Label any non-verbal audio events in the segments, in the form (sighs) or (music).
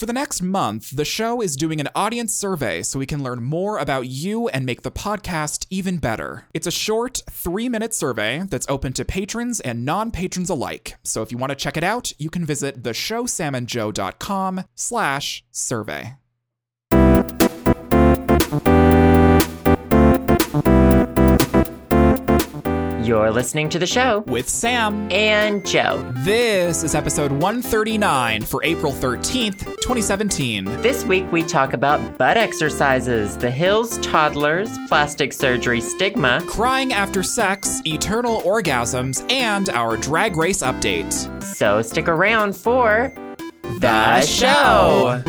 For the next month, the show is doing an audience survey so we can learn more about you and make the podcast even better. It's a short, three minute survey that's open to patrons and non patrons alike. So if you want to check it out, you can visit theshowsamandjoe.com slash survey. You're listening to the show With Sam. and Joe. This is episode 139 for April 13th, 2017. This week we talk about butt exercises, the Hills toddlers, plastic surgery stigma. Crying after sex, eternal orgasms, and our drag race update. So stick around for the show.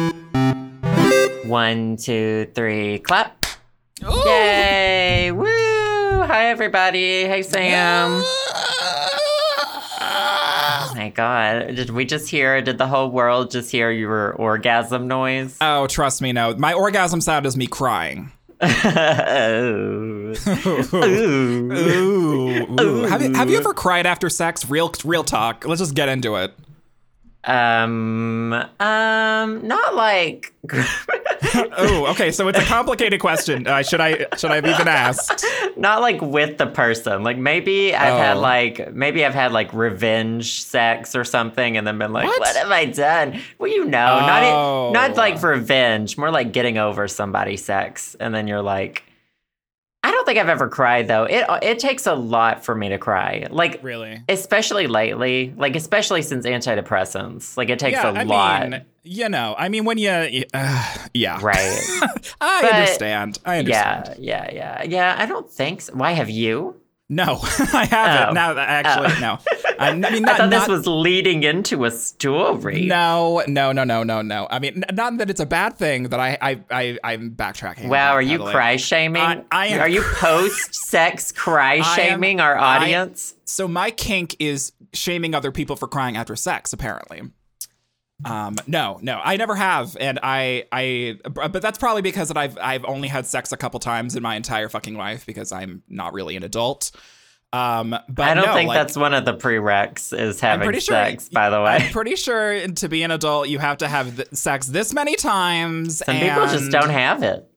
One, two, three, clap. Yay! Woo! Hi everybody. Hey Sam. (laughs) Oh my god. Did we just hear did the whole world just hear your orgasm noise? Oh, trust me, no. My orgasm sound is me crying. (laughs) oh. Ooh. Ooh, ooh. Have, you, have you ever cried after sex? Real, real talk. Let's just get into it. Um, um, not like. (laughs) Oh, okay. So it's a complicated question. Uh, should I should I have even asked? (laughs) not like with the person. Like maybe I've had Oh. like maybe I've had like revenge sex or something, and then been like, What? "What, have I done?" Well, you know, not Oh. it, not like revenge, more like getting over somebody's sex, and then you're like, I don't think I've ever cried though. It it takes a lot for me to cry. Like Really? especially lately, like especially since antidepressants. Like it takes yeah, a I lot. mean, you know, I mean, when you, uh, yeah, Right. (laughs) I But- understand. I understand. Yeah, yeah, yeah, yeah. I don't think so. Why have you? No, (laughs) I haven't. Oh. Now, actually, oh. no. I, I mean, (laughs) not, I thought this not- was leading into a story. No, no, no, no, no, no. I mean, not that it's a bad thing that I, I, I I'm backtracking. Wow, are you cry shaming? I- I am- are you post sex (laughs) cry am- shaming our I- audience? So my kink is shaming other people for crying after sex. Apparently. Um, no, no, I never have, and I, I, but that's probably because that I've, I've only had sex a couple times in my entire fucking life because I'm not really an adult. Um, but I don't no, think like, that's one of the prereqs is having pretty sure- sex, by the way. I'm pretty sure to be an adult, you have to have th- sex this many times. Some people just don't have it.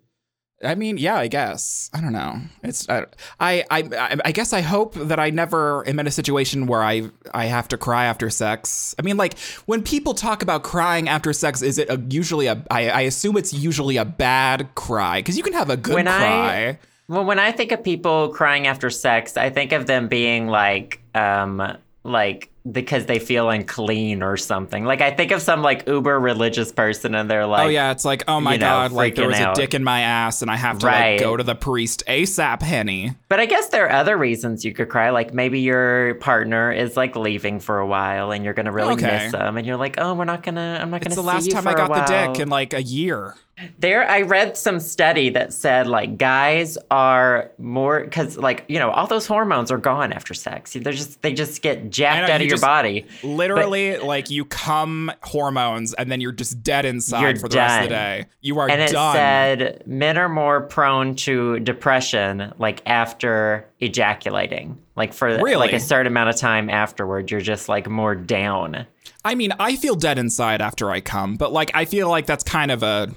I mean, yeah, I guess. I don't know. It's I, I, I, I guess I hope that I never am in a situation where I, I have to cry after sex. I mean, like when people talk about crying after sex, is it a, usually a? I, I assume it's usually a bad cry because you can have a good When I- cry. Well, when I think of people crying after sex, I think of them being like, um, like because they feel unclean or something. Like I think of some like uber religious person, and they're oh, like, oh yeah, it's like oh my you know, god, like there was out. a dick in my ass and I have to Right. like go to the priest asap, Henny. But I guess there are other reasons you could cry. Like maybe your partner is like leaving for a while, and you're gonna really Okay. miss them, and you're like, oh, we're not gonna, I'm not gonna It's the last time I got the dick in like a year. There, I read some study that said like guys are more because like you know all those hormones are gone after sex. They're just they just get jacked out of your just- body. Literally, like you come hormones and then you're just dead inside for the rest of the day. You are And it done. said men are more prone to depression like after ejaculating. Like for Really? like a certain amount of time afterward, you're just like more down. I mean, I feel dead inside after I come, but like I feel like that's kind of a,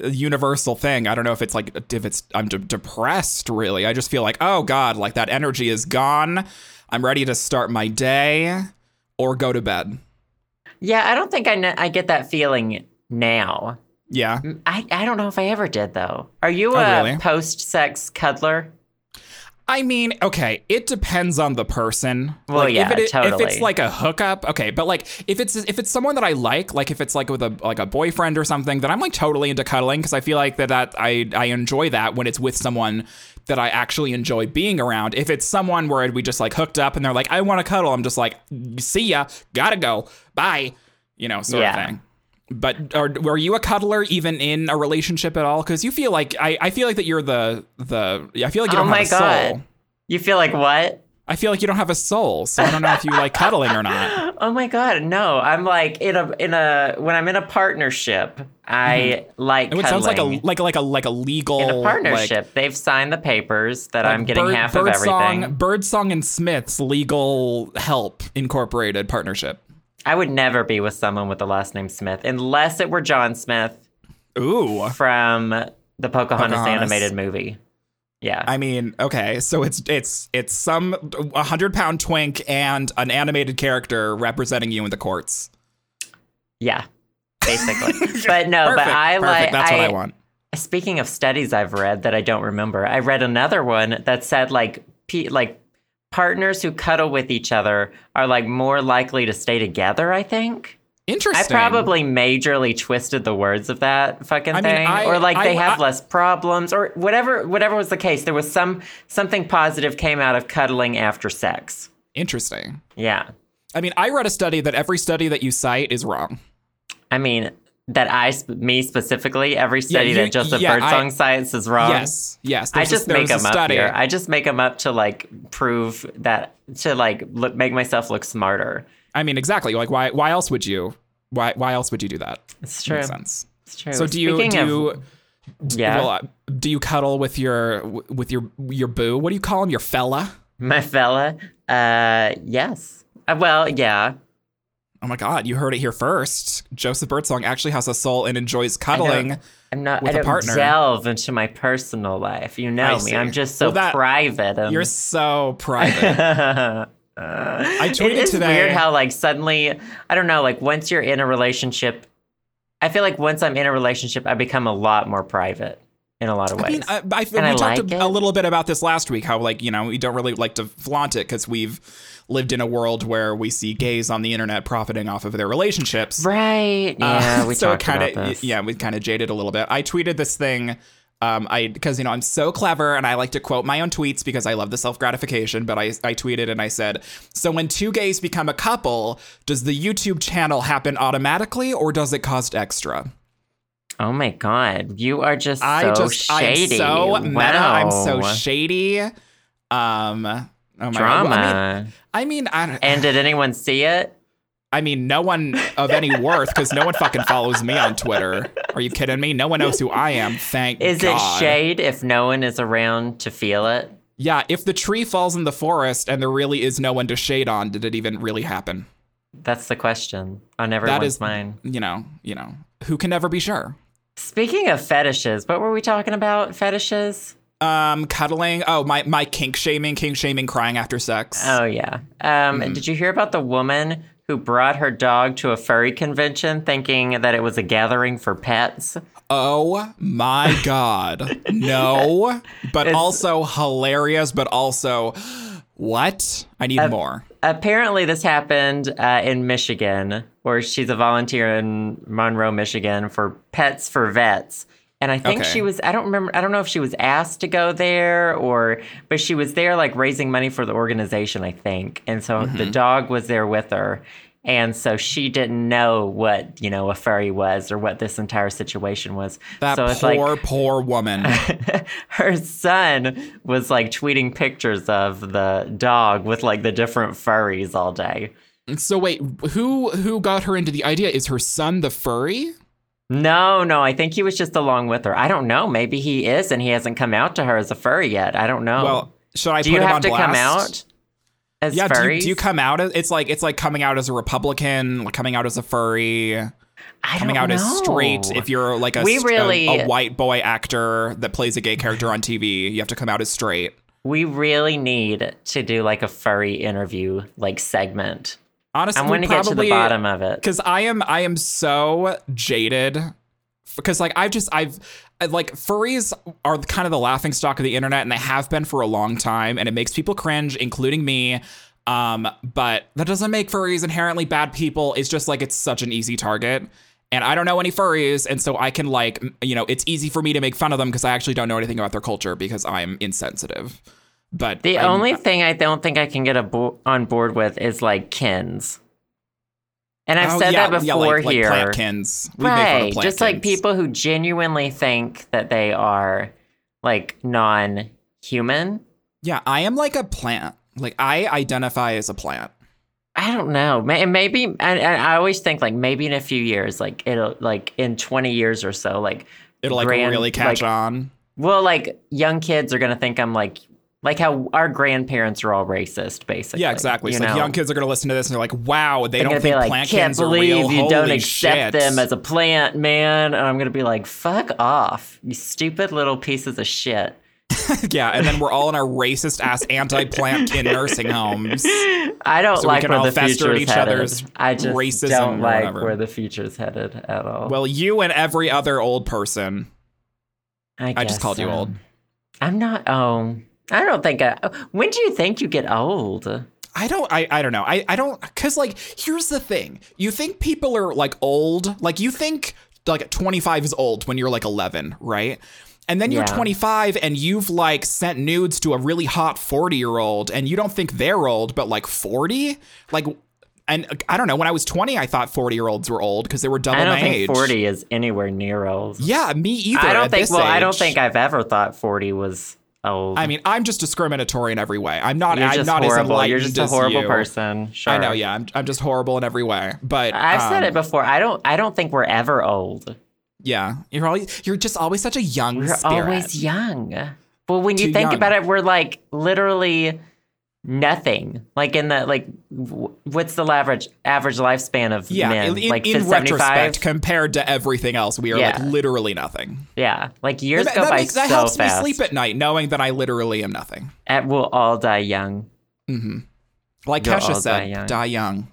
a universal thing. I don't know if it's like if it's I'm de- depressed really. I just feel like oh god, like that energy is gone. I'm ready to start my day or go to bed. Yeah, I don't think I kn- I get that feeling now. Yeah. I, I don't know if I ever did though. Are you Oh, a really? post sex cuddler? I mean, okay, it depends on the person. Well, like, yeah, if, it, if it's like a hookup, okay, but like if it's if it's someone that I like, like if it's like with a like a boyfriend or something, then I'm like totally into cuddling because I feel like that that I I enjoy that when it's with someone that I actually enjoy being around. If it's someone where we just like hooked up and they're like I want to cuddle, I'm just like see ya, gotta go, bye, you know, sort Yeah. of thing. But are, were you a cuddler even in a relationship at all? Because you feel like I, I feel like that you're the the I feel like you Oh don't my have a god. soul. You feel like what? I feel like you don't have a soul, so I don't know if you like cuddling or not. (laughs) Oh my god, no. I'm like in a in a when I'm in a partnership, I like Mm-hmm. It sounds like a like like a like a legal in a like- partnership. They've signed the papers that like I'm getting Bird- half of Birdsong- everything. Birdsong and Smith's legal help incorporated partnership. I would never be with someone with the last name Smith unless it were John Smith Ooh. from the Pocahontas, Pocahontas. animated movie. Yeah. I mean, okay, so it's it's it's some a hundred pound twink and an animated character representing you in the courts. yeah. Basically. (laughs) but no, Perfect. but I Perfect. like That's what I want. Speaking of studies I've read that I don't remember, I read another one that said like pe- like partners who cuddle with each other are like more likely to stay together, I think. Interesting. I probably majorly twisted the words of that fucking I mean, thing, I- or like I- they have less problems, or whatever. Whatever was the case, there was some something positive came out of cuddling after sex. Interesting. Yeah, I mean, I read a study that every study that you cite is wrong. I mean that I me specifically every study you- that Joseph yeah, Birdsong I- cites is wrong. yes, yes. I there's a- just make them up here. I just make them up to like prove that to like look, make myself look smarter. I mean, exactly. Like, why? Why else would you? Why? Why else would you do that? It's true. Makes sense. It's true. So do you Speaking do of- you, yeah, well, do you cuddle with your with your your boo? What do you call him? Your fella? my fella. Uh, yes. Uh, well, yeah. Oh my God! You heard it here first. Joseph Birdsong actually has a soul and enjoys cuddling. I'm not. With I a don't partner. delve into my personal life. You know me. I'm just so Well, that- private. And You're so private. (laughs) I it tweeted is today. weird how like suddenly I don't know. Like once you're in a relationship, I feel like once I'm in a relationship, I become a lot more private in a lot of ways. I mean, I, I, we I talked like a, a little bit about this last week. How like you know we don't really like to flaunt it because we've lived in a world where we see gays on the internet profiting off of their relationships. right? Yeah, Uh, (laughs) we so talked kind about of this. yeah, we kind of jaded a little bit. I tweeted this thing. Um, I because you know I'm so clever and I like to quote my own tweets because I love the self gratification. But I I tweeted and I said, so when two gays become a couple, does the YouTube channel happen automatically or does it cost extra? Oh my god, you are just I so just shady. I'm so meta. I'm so shady. Um, oh my drama. God. I mean, I mean, I, don't- and did anyone see it? I mean, no one of any worth because no one fucking follows me on Twitter. Are you kidding me? No one knows who I am. Thank God. Is God. it shade if no one is around to feel it? Yeah, if the tree falls in the forest and there really is no one to shade on, did it even really happen? That's the question on everyone's is- mind. You know, you know, who can never be sure? Speaking of fetishes, what were we talking about? Fetishes? Um, cuddling. Oh, my my kink shaming, kink shaming, crying after sex. Oh yeah. Um, Mm-hmm. Did you hear about the woman who brought her dog to a furry convention, thinking that it was a gathering for pets? Oh my god. No, but (laughs) It's- also hilarious, but also what? I need more. Apparently, this happened uh, in Michigan, where she's a volunteer in Monroe, Michigan, for Pets for Vets. And I think Okay. she was, I don't remember, I don't know if she was asked to go there or, but she was there like raising money for the organization, I think. And so the Mm-hmm. dog was there with her. And so she didn't know what, you know, a furry was or what this entire situation was. That so it's poor, like poor woman. (laughs) her son was like tweeting pictures of the dog with like the different furries all day. so wait, who who got her into the idea? Is her son the furry? No, no, I think he was just along with her. I don't know. Maybe he is, and he hasn't come out to her as a furry yet. I don't know. Well, should I do put you him have on to blast? come out as Yeah, do you, do you come out as it's like it's like coming out as a Republican, like coming out as a furry, coming out as straight. If you're like a, We st- a- really- a white boy actor that plays a gay character on TV, you have to come out as straight. we really need to do like a furry interview like segment. Honestly, I'm going to get to the bottom of it. because I am I am so jaded because like I've just I've like furries are kind of the laughing stock of the internet and they have been for a long time and it makes people cringe including me. Um but that doesn't make furries inherently bad people. It's just like it's such an easy target. And I don't know any furries and so I can like you know it's easy for me to make fun of them because I actually don't know anything about their culture because I'm insensitive. But The I'm- only thing I don't think I can get a bo- on board with is like kins. And I've Oh, said yeah, that yeah, before like, here. like plantkins. We right. Just like people who genuinely think that they are like non human. Yeah, I am like a plant. Like I identify as a plant. I don't know. Maybe, and, and I always think like maybe in a few years, like it'll, like in 20 years or so, like, It'll like grand- really catch like, on. Well, like young kids are going to think I'm like Like how our grandparents are all racist, basically. Yeah, exactly. you It's like young kids are going to listen to this and they're like, wow, they They're don't think like, plantkins can't are real. believe you don't accept shit. them as a plant, man. And I'm gonna be like, fuck off, you stupid little pieces of shit. (laughs) yeah, and then we're all in our (laughs) racist ass anti-plantkin nursing homes. I don't So we like can where all the fester at each headed. other's I just racism don't like whatever. where the future's headed at all. Well, you and every other old person. I, I just called you old. I'm not. Oh, I don't think. I, when do you think you get old? I don't I, I don't know. I, I don't cause like here's the thing. You think people are like old, like you think like 25 is old when you're like 11, right? And then you're Yeah. 25 and you've like sent nudes to a really hot 40 year old and you don't think they're old, but like 40? Like and uh, I don't know, when I was 20 I thought 40 year olds were old because they were double I don't my think age. 40 is anywhere near old. Yeah, me either. I don't think. Well, I don't think I've ever thought 40 was old. I mean, I'm just discriminatory in every way. I'm not you're I'm just not as horrible. enlightened You're just a horrible you. person. Sure. I know, yeah. I'm, I'm just horrible in every way. But I've said um, it before. I don't. I don't think we're ever old. Yeah, you're always you're just always such a young We're spirit. always young. Well, when you Too think young. about it, we're like literally nothing. Like in the like, w- what's the average average lifespan of yeah, men? in, like in 75? retrospect, compared to everything else, we are like literally nothing. Yeah, like years that go that by makes- that helps fast. me sleep at night, knowing that I literally am nothing. And we'll all die young. Mm-hmm. Like We'll Kesha said, die young. die young.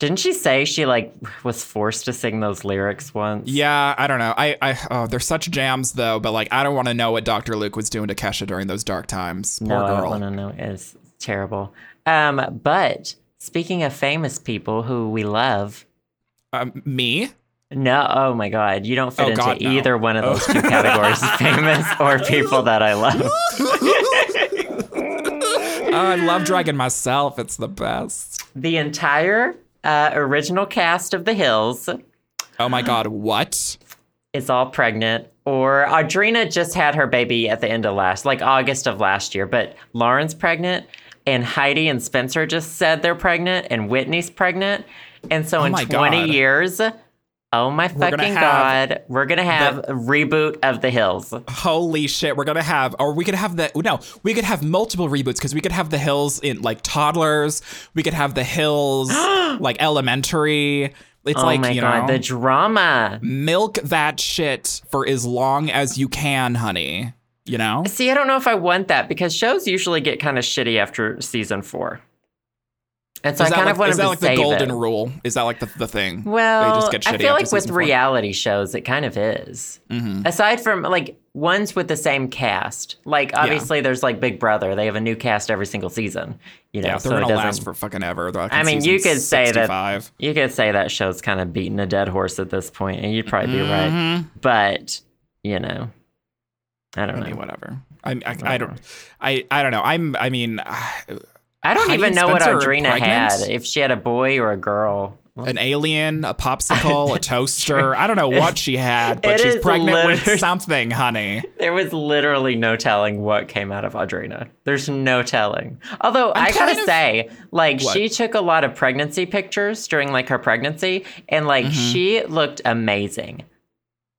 Didn't she say she like (laughs) was forced to sing those lyrics once? Yeah, I don't know. I, I, oh, they're such jams though. But like, I don't want to know what Dr. Luke was doing to Kesha during those dark times. Poor no, I don't girl. want to know. It's terrible. Um, but speaking of famous people who we love, Um, me? no, oh my God, you don't fit Oh, into God, no. either one of those two categories: (laughs) famous or people that I love. oh, (laughs) I love dragging myself. It's the best. The entire uh, original cast of The Hills Oh my God, what? is all pregnant. Or Audrina just had her baby at the end of last, like August of last year, but Lauren's pregnant, and Heidi and Spencer just said they're pregnant, and Whitney's pregnant. And so Oh in 20 God. years, oh my gonna fucking God, we're going to have a reboot of The Hills. Holy shit, we're gonna have, or we could have the, no, we could have multiple reboots because we could have the hills in like toddlers. We could have the hills (gasps) like elementary. It's oh like, my you God, know, the drama. milk that shit for as long as you can, honey. You know? See, I don't know if I want that because shows usually get kind of shitty after season four. And so is I kind like, of want to is to that like the golden it. rule? Is that like the, the thing? Well, They just get I feel like with four? reality shows, it kind of is. Mm-hmm. Aside from like ones with the same cast, like obviously there's like Big Brother. They have a new cast every single season. You know, Yeah, so they're it gonna doesn't. last for fucking ever. Like I mean, you could say that you could say that show's kind of beating a dead horse at this point, and you'd probably be right. Mhm. But you know, I don't I know. whatever. I, I, I don't. I, I don't know. I'm. I mean, (sighs) I don't Heidi even know what Spencer Audrina pregnant? had. If she had a boy or a girl. an alien, a popsicle, a (laughs) toaster. I don't know what she had, but It she's pregnant with (laughs) something, honey. There was literally no telling what came out of Audrina. There's no telling. Although i gotta of- say, like What? she took a lot of pregnancy pictures during like her pregnancy, and like mm-hmm. she looked amazing.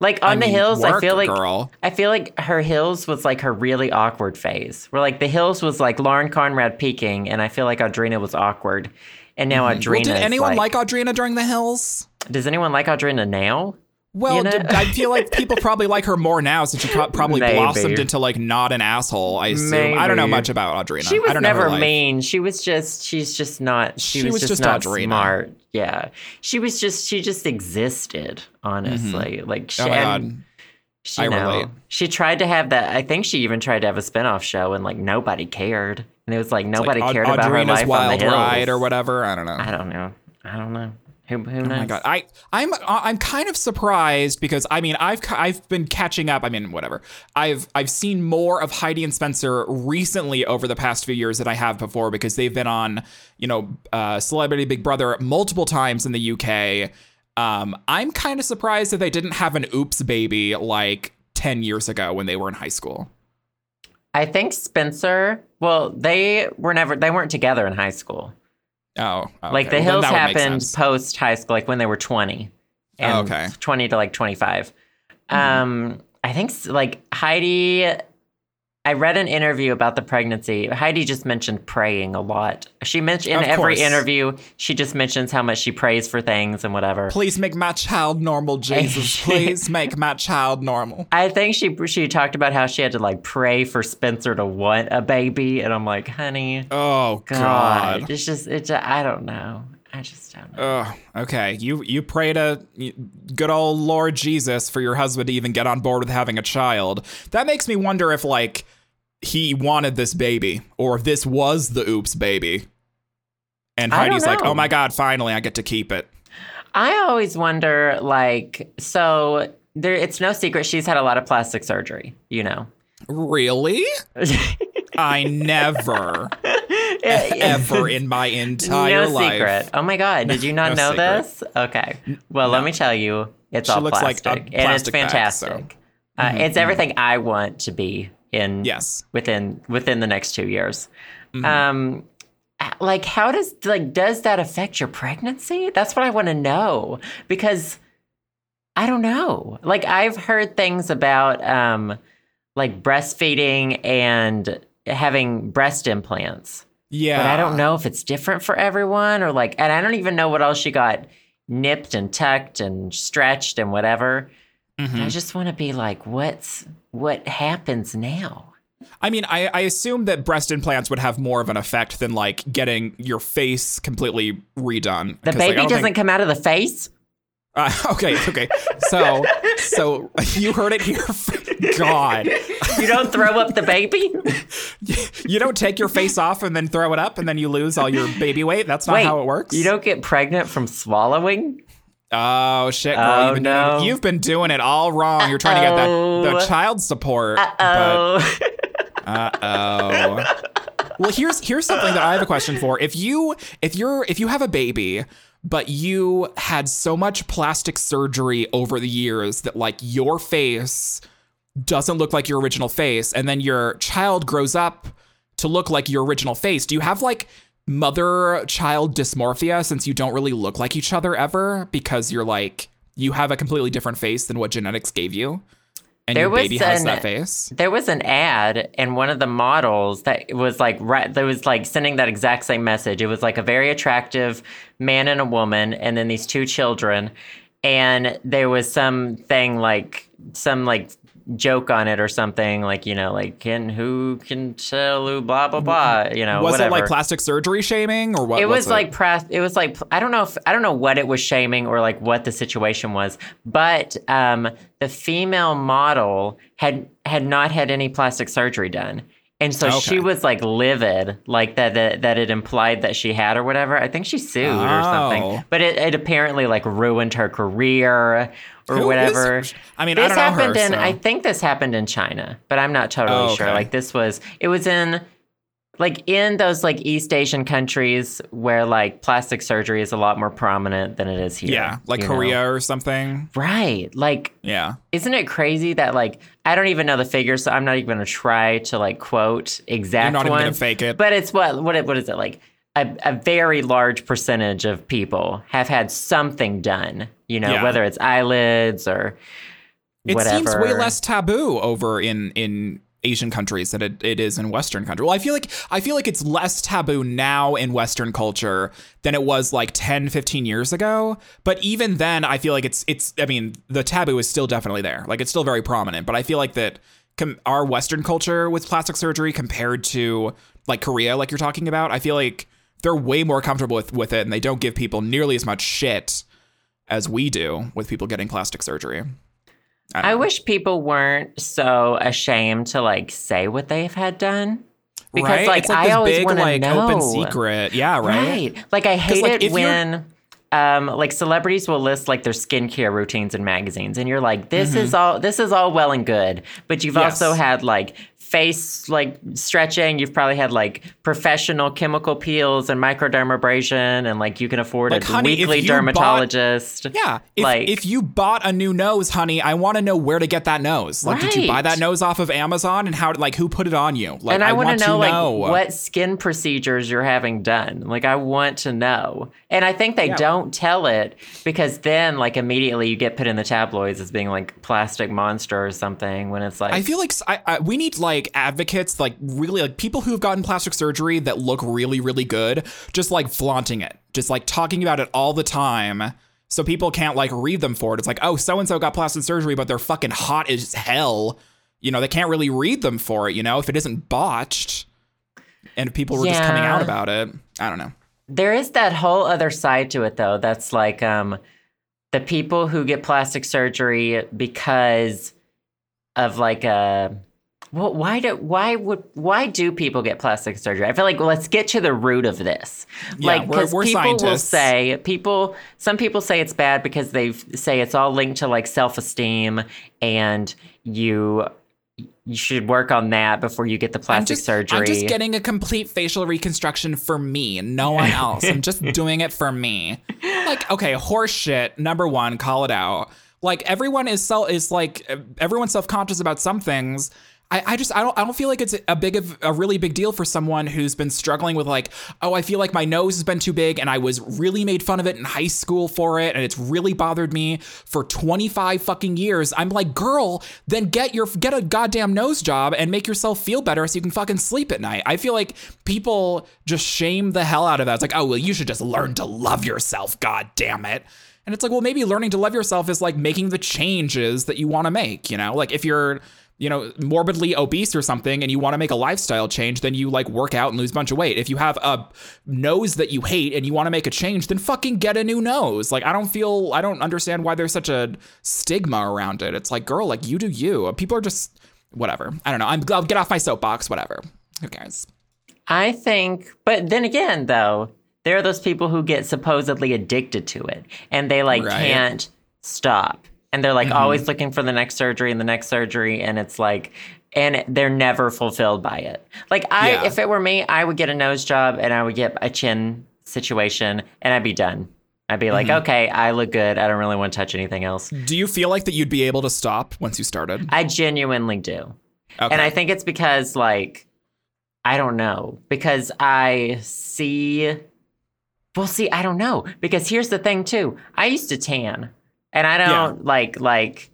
Like on. I the mean, hills, I feel like girl. I feel like her hills was like her really awkward phase. Where like the hills was like Lauren Conrad peaking, and I feel like Audrina was awkward. And now Audrina. Mm-hmm. Well, did anyone like, like Audrina during the hills? Does anyone like Audrina now? Well, You know? I feel like people probably like her more now since she probably Maybe. blossomed into like not an asshole. I assume. I don't know much about Audrina. She was I don't know her never life. mean. She was just she's just not she, She was, was just, not Audrina. smart. Yeah. She was just she just existed, honestly. Mm-hmm. Like she, Oh my god. she, I know, relate. she tried to have that I think she even tried to have a spin-off show and like nobody cared. And it was like nobody Like, cared Aud- about her life Wild on the hills. Ride or whatever. I don't know. I don't know. I don't know. Who, who knows? Oh my god, I I'm I'm kind of surprised because I mean I've I've been catching up. I mean whatever. I've I've seen more of Heidi and Spencer recently over the past few years than I have before because they've been on you know uh, Celebrity Big Brother multiple times in the UK. Um, I'm kind of surprised that they didn't have an Oops baby like ten years ago when they were in high school. I think Spencer, well, they were never they weren't together in high school. Oh, okay. Like the hills make happened post high school, like when they were 20. And Oh, okay. Mm-hmm. 20 to like 25. Um, I think like Heidi, I read an interview about the pregnancy. Heidi just mentioned praying a lot. She mentioned in Of every course. interview, she just mentions how much she prays for things and whatever. Please make my child normal, Jesus. (laughs) Please make my child normal. I think she she talked about how she had to like pray for Spencer to want a baby, and I'm like, honey, Oh God, God. it's just it's just, I don't know. I just don't know. Oh, okay. You you pray to good old Lord Jesus for your husband to even get on board with having a child. That makes me wonder if like he wanted this baby or this was the oops baby. And Heidi's like, "Oh my god, finally I get to keep it." I always wonder, like, so there. It's no secret she's had a lot of plastic surgery. You know. Really? (laughs) I never (laughs) ever in my entire no life. secret. Oh my god, did you (laughs) not No know secret. this? Okay. Well, let me tell you, it's She all looks like plastic, and it's plastic bag, so- fantastic. Uh, it's everything I want to be in. Yes. Within within the next two years. Mm-hmm. Um, like how does like does that affect your pregnancy? That's what I want to know because I don't know. Like I've heard things about um, like breastfeeding and having breast implants. Yeah. But I don't know if it's different for everyone or like, and I don't even know what else she got nipped and tucked and stretched and whatever. Mhm. I just want to be like, what's what happens now? I mean, I, I assume that breast implants would have more of an effect than like getting your face completely redone. The baby don't doesn't think- come out of the face. Uh, (laughs) okay, okay. So, so (laughs) you heard it here. God, You don't throw up the baby. (laughs) you don't take your face off and then throw it up and then you lose all your baby weight. That's not Wait, how it works. You don't get pregnant from swallowing. Oh shit, girl! Oh, you've, been no. doing, you've been doing it all wrong. You're trying to get that the child support. Uh Oh, Uh oh. well, here's here's something that I have a question for. If you if you're if you have a baby, but you had so much plastic surgery over the years that like your face doesn't look like your original face, and then your child grows up to look like your original face, do you have like mother child dysmorphia since you don't really look like each other ever because you're like you have a completely different face than what genetics gave you? And There your baby has an- that face. there was an ad, and one of the models that was like right, that was like sending that exact same message. It was like a very attractive man and a woman, and then these two children, and there was something like some like joke on it or something like you know like can who can tell who blah blah blah you know was whatever. it like plastic surgery shaming or what? it was like press it was like i don't know if i don't know what it was shaming or like what the situation was but um the female model had had not had any plastic surgery done and so she was like livid like that, that that it implied that she had or whatever. I think she sued or Oh. something but it, it apparently like ruined her career or Who whatever. I mean, I this don't know her, happened in so- i think this happened in china but i'm not totally Oh, sure. like this was it was in like in those like East Asian countries where like plastic surgery is a lot more prominent than it is here. yeah, like you know? Korea or something. Right. Like Yeah. isn't it crazy that like I don't even know the figures, so I'm not even gonna try to like quote exact You're not even gonna fake it. But it's what what what is it like? A, a very large percentage of people have had something done, you know, Yeah. whether it's eyelids or It whatever. seems way less taboo over in in Asian countries than it, it is in Western countries. Well, I feel like I feel like it's less taboo now in Western culture than it was like 10, 15 years ago. But even then, I feel like it's it's. I mean, the taboo is still definitely there. Like it's still very prominent. But I feel like that com- our Western culture with plastic surgery compared to like Korea, like you're talking about, I feel like they're way more comfortable with with it, and they don't give people nearly as much shit as we do with people getting plastic surgery. Don't I wish people weren't so ashamed to like say what they've had done. Because right? like, it's like I always want to like know. open secret. Yeah, right. Like I hate like, it you're- when um like celebrities will list like their skincare routines in magazines and you're like this Mm-hmm. is all this is all well and good but you've Yes. also had like face like stretching you've probably had like professional chemical peels and microdermabrasion and like you can afford Like, a honey, weekly you bought- dermatologist Yeah. If, like if you bought a new nose, honey, I want to know where to get that nose. Like, did you buy that nose off of Amazon and how, like, who put it on you? Like, and I, want want to know, know like what skin procedures you're having done. Like I want to know, and I think they Yeah. don't tell it because then like immediately you get put in the tabloids as being like plastic monster or something when it's like I feel like I, I- we need like advocates, like really like people who've gotten plastic surgery that look really, really good, just like flaunting it, just like talking about it all the time. So people can't like read them for it. It's like, oh, so and so got plastic surgery, but they're fucking hot as hell. You know, they can't really read them for it, you know, if it isn't botched. And if people were just coming out about it. I don't know. There is that whole other side to it though. That's like um the people who get plastic surgery because of like a well, why do why would why do people get plastic surgery? I feel like well, let's get to the root of this. Yeah, like we're- because people will say people some people say it's bad because they say it's all linked to like self esteem and you you should work on that before you get the I'm plastic just, surgery. I'm just getting a complete facial reconstruction for me, no one else. I'm just (laughs) doing it for me. Like, okay, horse shit. Number one, call it out. Like everyone is self is like everyone's self conscious about some things. I, I just I don't I don't feel like it's a big of a really big deal for someone who's been struggling with like oh I feel like my nose has been too big and I was really made fun of it in high school for it and it's really bothered me for 25 fucking years. I'm like girl, then get your get a goddamn nose job and make yourself feel better so you can fucking sleep at night. I feel like people just shame the hell out of that. It's like oh well you should just learn to love yourself. God damn it. And it's like, well, maybe learning to love yourself is like making the changes that you want to make, you know? Like if you're, you know, morbidly obese or something and you want to make a lifestyle change, then you like work out and lose a bunch of weight. If you have a nose that you hate and you want to make a change, then fucking get a new nose. Like I don't feel I don't understand why there's such a stigma around it. It's like, girl, like you do you. People are just whatever. I don't know. I'm I'll get off my soapbox, whatever. Who cares? I think, but then again, though, there are those people who get supposedly addicted to it and they like Right. Can't stop. And they're like always looking for the next surgery and the next surgery. And it's like, and they're never fulfilled by it. Like, I, Yeah. if it were me, I would get a nose job and I would get a chin situation and I'd be done. I'd be Mm-hmm. like, okay, I look good. I don't really want to touch anything else. Do you feel like that you'd be able to stop once you started? I genuinely do. Okay. And I think it's because, like, I don't know, because I see. Well, see, I don't know. Because here's the thing, too. I used to tan, and I don't like, like,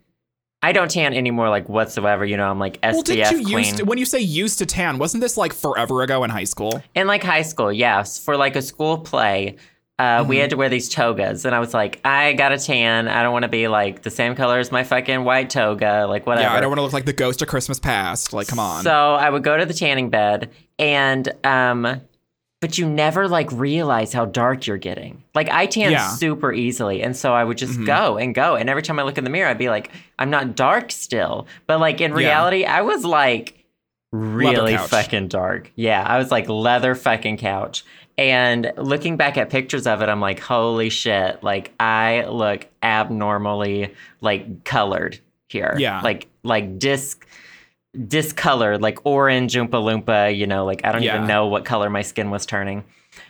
I don't tan anymore, like, whatsoever. You know, I'm like SPF well, didn't you queen. used to, when you say used to tan? Wasn't this like forever ago in high school? In like high school, yes, for like a school play, uh, we Mm-hmm. had to wear these togas, and I was like, I got a tan. I don't want to be like the same color as my fucking white toga, like whatever. Yeah, I don't want to look like the ghost of Christmas past. Like, come on. So I would go to the tanning bed, and um, but you never like realize how dark you're getting. Like I tan Yeah. Mm-hmm. super easily, and so I would just go and go, and every time I look in the mirror, I'd be like, I'm not dark still, but like in reality, I was like really fucking dark. Yeah, I was like leather fucking couch. And looking back at pictures of it, I'm like, holy shit! Like I look abnormally like colored here. Yeah. like like disc discolored, like orange Oompa Loompa, you know, like I don't Yeah. even know what color my skin was turning.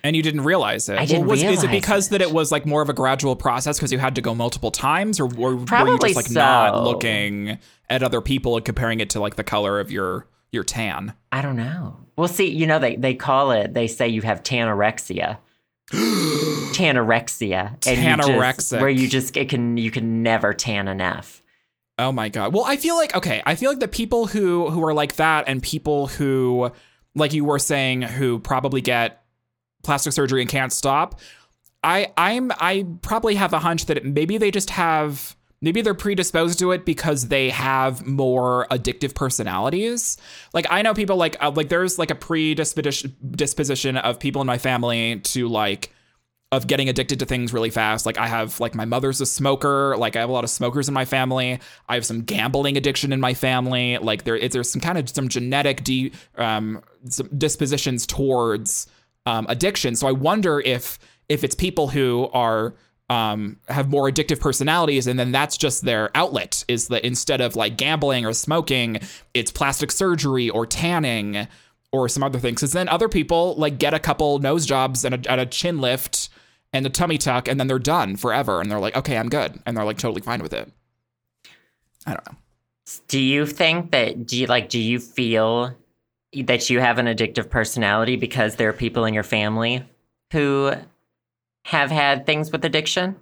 and you didn't realize it. I didn't was, Is it because it. that it was like more of a gradual process because you had to go multiple times, or were, were you just like not looking at other people and comparing it to like the color of your your tan? I don't know. Well, see, you know, they, they call it, they say you have tanorexia. (gasps) tanorexia. and you just- Where you just, it can, you can never tan enough. Oh my god. Well, I feel like okay, I feel like the people who who are like that and people who like you were saying who probably get plastic surgery and can't stop, I I'm I probably have a hunch that maybe they just have maybe they're predisposed to it because they have more addictive personalities. Like I know people like uh, like there's like a predisposition disposition of people in my family to like of getting addicted to things really fast. Like I have like my mother's a smoker. Like I have a lot of smokers in my family. I have some gambling addiction in my family. Like there there's some kind of some genetic de, um, some dispositions towards um, addiction. So I wonder if if it's people who are um, have more addictive personalities, and then that's just their outlet. Is that instead of like gambling or smoking, it's plastic surgery or tanning or some other things. Because then other people like get a couple nose jobs and a, and a chin lift and a tummy tuck, and then they're done forever, and they're like, okay, I'm good, and they're like totally fine with it. I don't know. Do you think that, do you like, do you feel that you have an addictive personality because there are people in your family who have had things with addiction?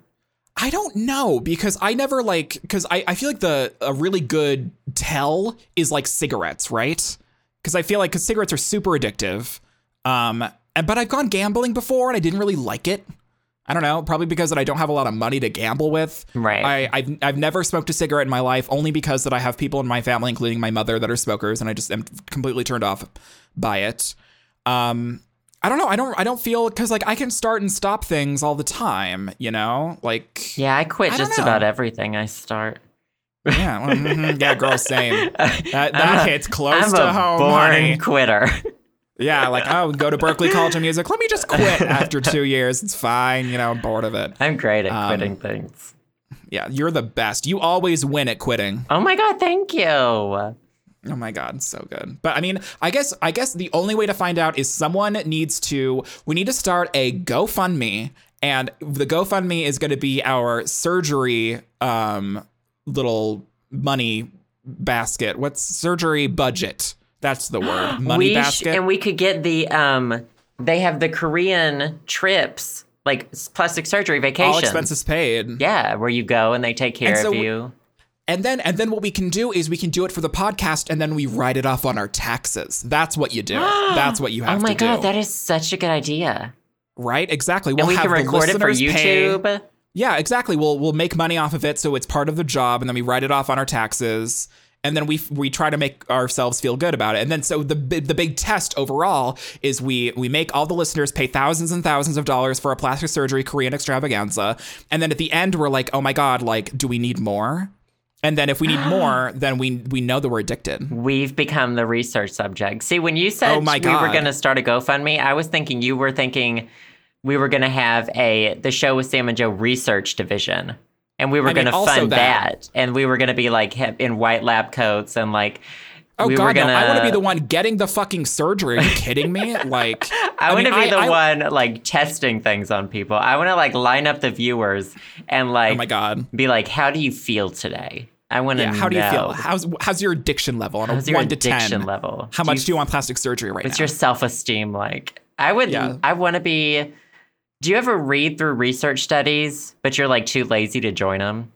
I don't know because I never like because I, I feel like the a really good tell is like cigarettes, right? Because I feel like because cigarettes are super addictive. Um, and but I've gone gambling before and I didn't really like it. I don't know, probably because that I don't have a lot of money to gamble with. Right. I, I've I've never smoked a cigarette in my life, only because that I have people in my family, including my mother, that are smokers, and I just am completely turned off by it. Um, I don't know. I don't. I don't feel because like I can start and stop things all the time. You know, like Yeah, I quit I just know. about everything I start. yeah, well, mhm, yeah, girl, same. (laughs) That that a- hits close I'm to a home, born honey. quitter. Yeah, like oh, go to Berklee (laughs) College of Music. Let me just quit after two years. It's fine. You know, I'm bored of it. I'm great at Um, quitting things. Yeah, you're the best. You always win at quitting. Oh my god, thank you. Oh my god, so good. But I mean, I guess I guess the only way to find out is someone needs to we need to start a GoFundMe and the GoFundMe is going to be our surgery um little money basket. What's surgery budget? That's the word. (gasps) Money we sh- basket. and we could get the um they have the Korean trips, like plastic surgery All vacations. expenses paid. Yeah, where you go and they take care so of you. And then and then what we can do is we can do it for the podcast and then we write it off on our taxes. That's what you do. (gasps) That's what you have Oh my to do. god, that is such a good idea. right? Exactly. We'll and we have can record it for listeners pay- YouTube. Yeah, exactly. We'll we'll make money off of it, so it's part of the job, and then we write it off on our taxes, and then we we try to make ourselves feel good about it. And then so the the big test overall is we we make all the listeners pay thousands and thousands of dollars for a plastic surgery Korean extravaganza, and then at the end we're like, oh my god, like do we need more? And then if we need (gasps) more, then we we know that we're addicted. We've become the research subject. See, when you said Oh my we were going to start a GoFundMe, I was thinking you were thinking we were going to have a the show with Sam and Joe research division, and we were I mean, going to fund that. that. and we were going to be like hip- in white lab coats and like. Oh we god, gonna, no! I want to be the one getting the fucking surgery. Are you kidding me? (laughs) Like, I, want to be the I- one like testing things on people. I want to like line up the viewers and like Oh my god. be like, "How do you feel today?" I want to Yeah, know. how do you feel? How's how's your addiction level on How's a one to ten? level? How Do much you do you want plastic surgery right What's now? What's your self esteem like? I would. Yeah. I want to be. Do you ever read through research studies, but you're like too lazy to join them?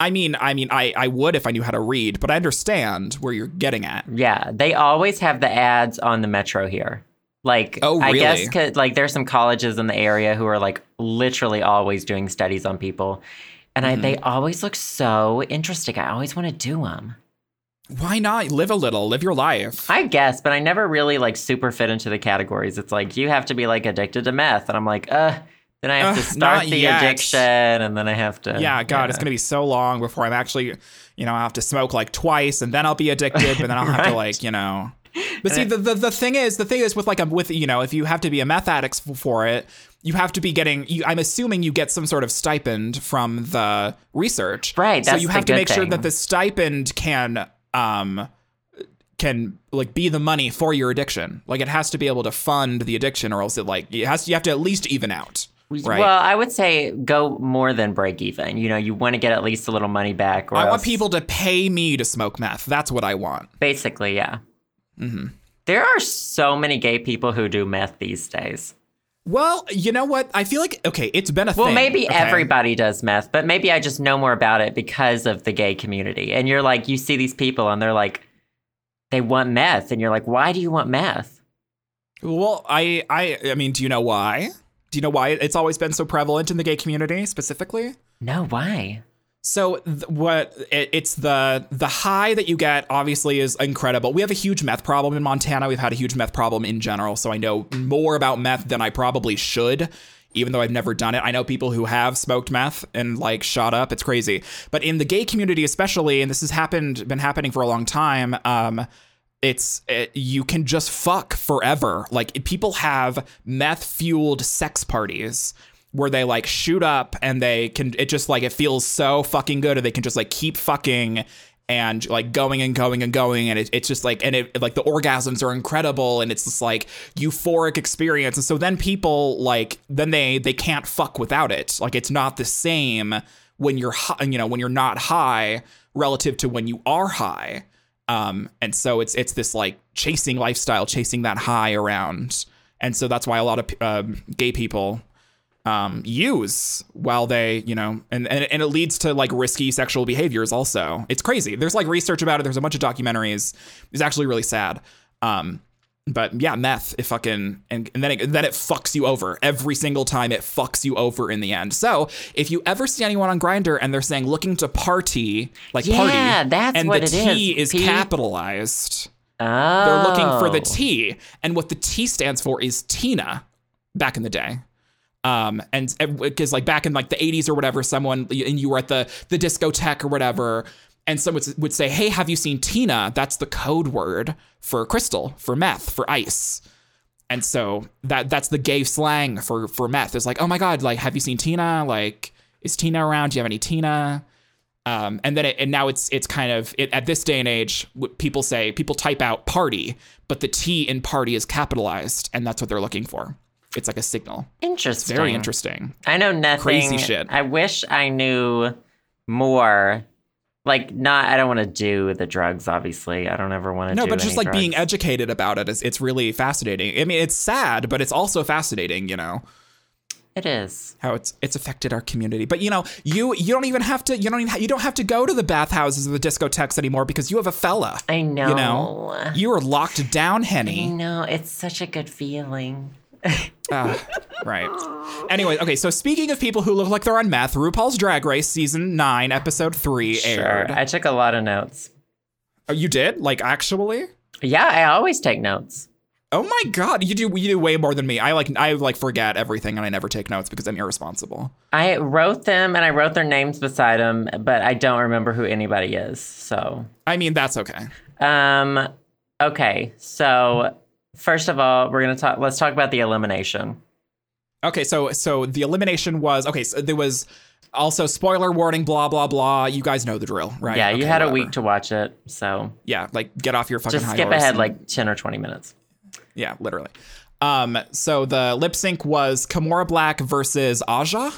I mean, I mean, I I would if I knew how to read, but I understand where you're getting at. Yeah, they always have the ads on the metro here. Like, Oh, I guess really? 'cause, like there's some colleges in the area who are like literally always doing studies on people, and I, Mm-hmm. they always look so interesting. I always want to do them. Why not live a little, live your life? I guess, but I never really like super fit into the categories. It's like you have to be like addicted to meth, and I'm like, uh. Then I have to start the yet. addiction, and then I have to. yeah, God, it's gonna be so long before I'm actually, you know, I have to smoke like twice, and then I'll be addicted, but then I'll have to (laughs) like, you know. But see, the, the the thing is, the thing is with like a with you know, if you have to be a meth addict for it, you have to be getting. You, I'm assuming you get some sort of stipend from the research, Right, So you have to make sure that the stipend can um can like be the money for your addiction. Like it has to be able to fund the addiction, or else it like it has. You have to at least even out. Right. Well, I would say go more than break even. You know, you want to get at least a little money back. Or I want people to pay me to smoke meth. That's what I want. Basically, yeah. Mm-hmm. There are so many gay people who do meth these days. Well, you know what? I feel like okay, it's been a Well, thing. maybe okay? everybody does meth, but maybe I just know more about it because of the gay community. And you're like, you see these people and they're like, they want meth. And you're like, why do you want meth? Well, I, I, I mean, do you know why? Do you know why it's always been so prevalent in the gay community specifically? No, why? So th- what it, it's the the high that you get obviously is incredible. We have a huge meth problem in Montana. We've had a huge meth problem in general, so I know more about meth than I probably should. Even though I've never done it, I know people who have smoked meth and like shot up. It's crazy. But in the gay community, especially, and this has happened, been happening for a long time. Um, it's it, you can just fuck forever. Like people have meth fueled sex parties where they like shoot up and they can it just like it feels so fucking good and they can just like keep fucking and like going and going and going and it, it's just like and it like the orgasms are incredible and it's just like euphoric experience. And so then people like then they they can't fuck without it. Like it's not the same when you're you know when you're not high relative to when you are high. Um and so it's it's this like chasing lifestyle chasing that high around. And so that's why a lot of um, gay people um, use while they, you know, and, and and it leads to like risky sexual behaviors. Also, it's crazy. There's like research about it. There's a bunch of documentaries. It's actually really sad. Um, but yeah, meth. It fucking and, and then it, then it fucks you over every single time. It fucks you over in the end. So if you ever see anyone on Grindr and they're saying looking to party, like Yeah, party, that's and what the T is. is capitalized. Oh. They're looking for the T, and what the T stands for is Tina. Back in the day, um, and because like back in like the '80s or whatever, someone and you were at the the discotheque or whatever, and someone would- would say, "Hey, have you seen Tina?" That's the code word for crystal, for meth, for ice. And so that that's the gay slang for for meth. It's like, oh my god, like have you seen Tina? Like, is Tina around? Do you have any Tina? Um, and then it, and now it's it's kind of it, at this day and age, people say people type out party, but the T in party is capitalized, and that's what they're looking for. It's like a signal. Interesting. Very interesting. I know nothing. Crazy shit. I wish I knew more. Like, not. I don't want to do the drugs. Obviously, I don't ever want to. No, but just like being educated about it is it's really fascinating. I mean, it's sad, but it's also fascinating. You know It is. how it's it's affected our community. But you know, you you don't even have to you don't even ha- you don't have to go to the bathhouses or the discotheques anymore because you have a fella. I know. You know, you are locked down, henny I know. It's such a good feeling. (laughs) Ah, right. Anyway, okay. So speaking of people who look like they're on meth, RuPaul's Drag Race season nine, episode three Sure. aired. I took a lot of notes. oh, you did? Like actually? Yeah, I always take notes. Oh my god, you do you do way more than me. I like I like forget everything and I never take notes because I'm irresponsible. I wrote them and I wrote their names beside them, but I don't remember who anybody is. So, I mean, that's okay. um, okay. So, first of all, we're gonna talk. Let's talk about the elimination. Okay, so so the elimination was okay. So there was also spoiler warning, blah blah blah. You guys know the drill, right? Yeah, you Okay, had a week to watch it, so Yeah, like get off your fucking just skip ahead and- like ten or twenty minutes. yeah, literally. Um, so the lip sync was Kimora Blac versus Aja.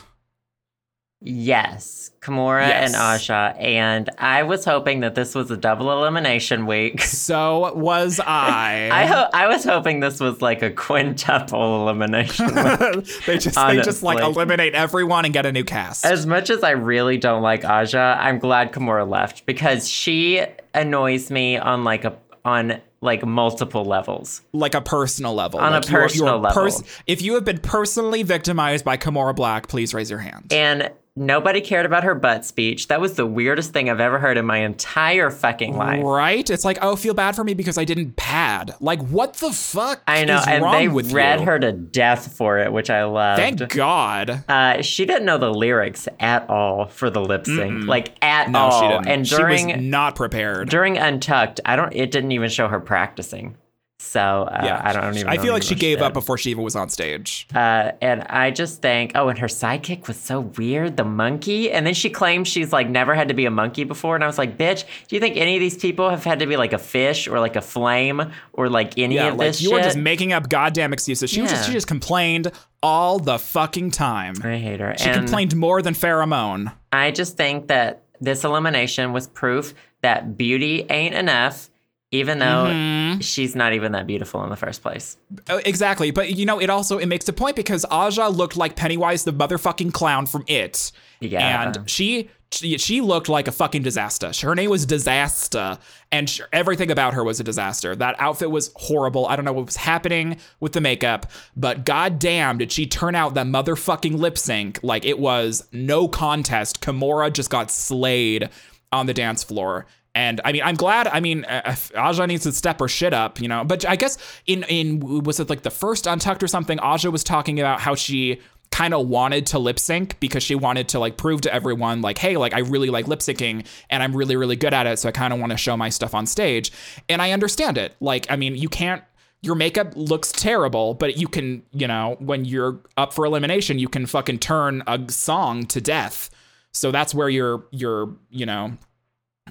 Yes, Kimora Yes. and Aja, and I was hoping that this was a double elimination week. (laughs) So was I. I ho- I was hoping this was like a quintuple elimination. (laughs) week. they just they just like eliminate everyone and get a new cast. As much as I really don't like Aja, I'm glad Kimora left because she annoys me on like a on like multiple levels. like a personal level. On a Like, you personal level. if you have been personally victimized by Kimora Blac, please raise your hand. And nobody cared about her butt speech. That was the weirdest thing I've ever heard in my entire fucking life. Right? It's like, oh, feel bad for me because I didn't pad. Like, what the fuck? I know, and they read you? her to death for it, which I loved. Thank God. Uh, she didn't know the lyrics at all for the lip sync, like at No, all. she didn't. And she during was not prepared. during Untucked, I don't. It didn't even show her practicing. So uh, yeah, I don't even. I feel like she gave up before she even was on stage. Uh, and I just think, oh, and her sidekick was so weird, the monkey. And then she claims she's like never had to be a monkey before. And I was like, bitch, do you think any of these people have had to be like a fish or like a flame or like any Yeah, of like this you shit? were just making up goddamn excuses. She was just Yeah. she just complained all the fucking time. I hate her. She and complained more than Farrah Moan. I just think that this elimination was proof that beauty ain't enough, even though Mm-hmm. she's not even that beautiful in the first place. Uh, exactly, but you know, it also it makes a point because Aja looked like Pennywise the motherfucking clown from It. Yeah. And she she, she looked like a fucking disaster. Her name was Disaster, and sh everything about her was a disaster. That outfit was horrible. I don't know what was happening with the makeup, but goddamn, did she turn out that motherfucking lip sync like it was no contest. Kimora just got slayed on the dance floor. And I mean, I'm glad. I mean, uh, Aja needs to step her shit up, you know. But I guess in in was it like the first Untucked or something? Aja was talking about how she kind of wanted to lip sync because she wanted to like prove to everyone like hey like i really like lip syncing and i'm really really good at it so i kind of want to show my stuff on stage and i understand it like i mean you can't your makeup looks terrible but you can you know when you're up for elimination you can fucking turn a song to death so that's where your your you know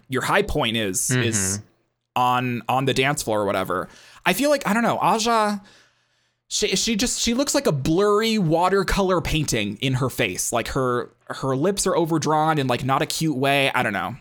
your high point is is on on the dance floor or whatever i feel like i don't know aja she she just she looks like a blurry watercolor painting in her face. Like her her lips are overdrawn in like not a cute way. I don't know.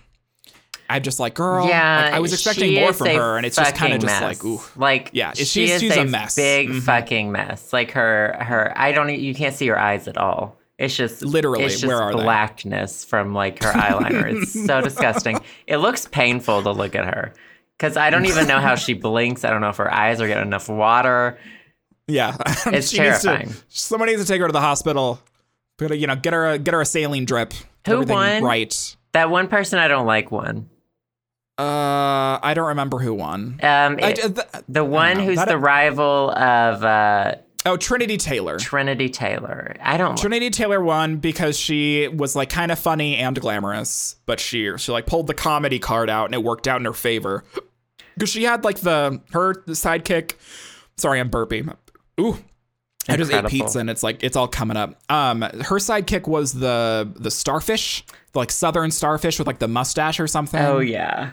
I'm just like, girl. Yeah, like, I was expecting more from her, and it's just kind of just like, ooh. like Yeah, she she's- is she's a, a mess. big Mhm. fucking mess. Like her, her. I don't. You can't see her eyes at all. It's just Literally, It's just where are they? blackness from like her eyeliner. it's (laughs) so disgusting. It looks painful to look at her because I don't even know how she blinks. I don't know if her eyes are getting enough water. Yeah, (laughs) It's She needs to- terrifying. somebody needs to take her to the hospital. You know, get her a get her a saline drip. Who won? Right. That one person I don't like won. Uh, I don't remember who won. Um, it- uh, th- the one who's That- the rival of uh, oh, Trinity Taylor. Trinity Taylor. I don't. Trinity Taylor won because she was like kind of funny and glamorous, but she she like pulled the comedy card out and it worked out in her favor. (gasps) Because she had like the her sidekick. Sorry, I'm burping. Ooh. I just ate pizza and it's like it's all coming up. Um, her sidekick was the the starfish, the, like southern starfish with like the mustache or something. oh yeah.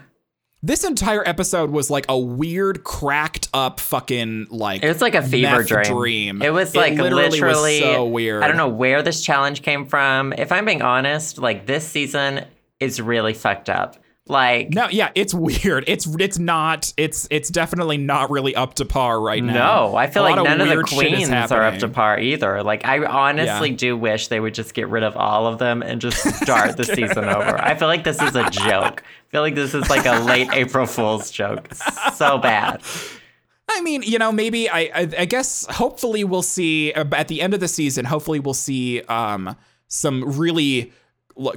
This entire episode was like a weird, cracked up fucking like It was like a fever dream. dream. It was It like literally was literally, so weird. I don't know where this challenge came from. If I'm being honest, like this season is really fucked up. Like No, yeah, it's weird. It's it's not. It's it's definitely not really up to par right now. no, I feel A like none of the weird queens are up to par either. Like I honestly Yeah. do wish they would just get rid of all of them and just (laughs) start the season over. I feel like this is a (laughs) joke. I feel like this is like a late April Fool's joke. So bad. I mean, you know, maybe I, I I guess hopefully we'll see uh, at the end of the season. Hopefully we'll see um some really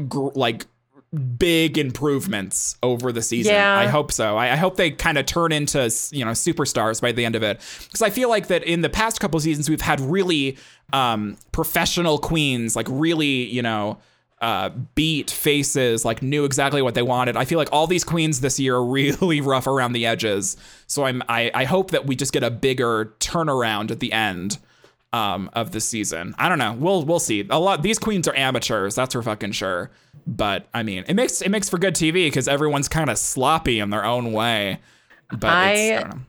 gr- like big improvements over the season. Yeah. I hope so. I, I hope they kind of turn into you know superstars by the end of it because I feel like that in the past couple seasons we've had really um professional queens like really you know uh, beat faces, like knew exactly what they wanted. I feel like all these queens this year are (laughs) really rough around the edges. So I'm I, I hope that we just get a bigger turnaround at the end um, of the season. I don't know. We'll we'll see. A lot these queens are amateurs, that's for fucking sure. But I mean, it makes it makes for good TV because everyone's kind of sloppy in their own way. But I- it's, I don't know.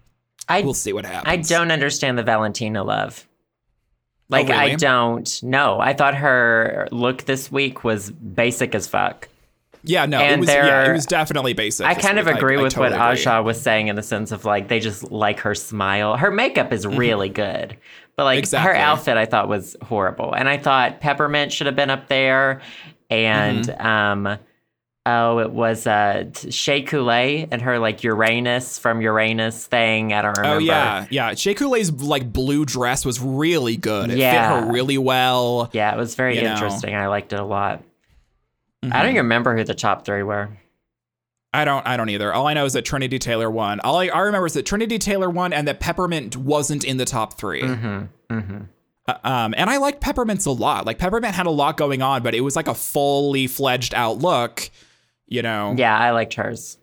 I We'll see what happens. I don't understand the Valentina love. Like Oh, really? I don't know. I thought her look this week was basic as fuck. Yeah, no, it and was yeah, it was definitely basic. I kind of week. agree I with totally what agree. Aja was saying in the sense of like they just like her smile. Her makeup is really good. But like Mm-hmm. Exactly. her outfit I thought was horrible. And I thought Peppermint should have been up there and Mm-hmm. um oh it was uh Shea Coulee and her like Uranus from Uranus thing. I don't remember. Oh yeah, yeah. Shea Coulee's like blue dress was really good. It Yeah. fit her really well. Yeah, it was very You know. interesting. I liked it a lot. I Mm-hmm. don't even remember who the top three were. I don't. I don't either. All I know is that Trinity Taylor won. All I, I remember is that Trinity Taylor won, and that Peppermint wasn't in the top 3 Mm-hmm. Mm-hmm. Uh, um, and I liked Peppermint's a lot. Like Peppermint had a lot going on, but it was like a fully fledged outlook. You know. Yeah, I liked hers.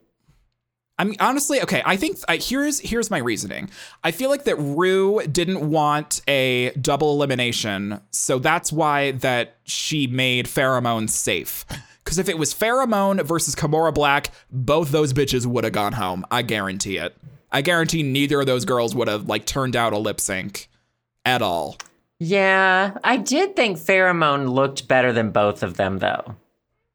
I mean, honestly, okay. I think uh, here's here's my reasoning. I feel like that Ru didn't want a double elimination, so that's why that she made pheromones safe. Because if it was Farrah Moan versus Kimora Blac, both those bitches would have gone home. I guarantee it. I guarantee neither of those girls would have like turned out a lip sync at all. Yeah, I did think Farrah Moan looked better than both of them, though.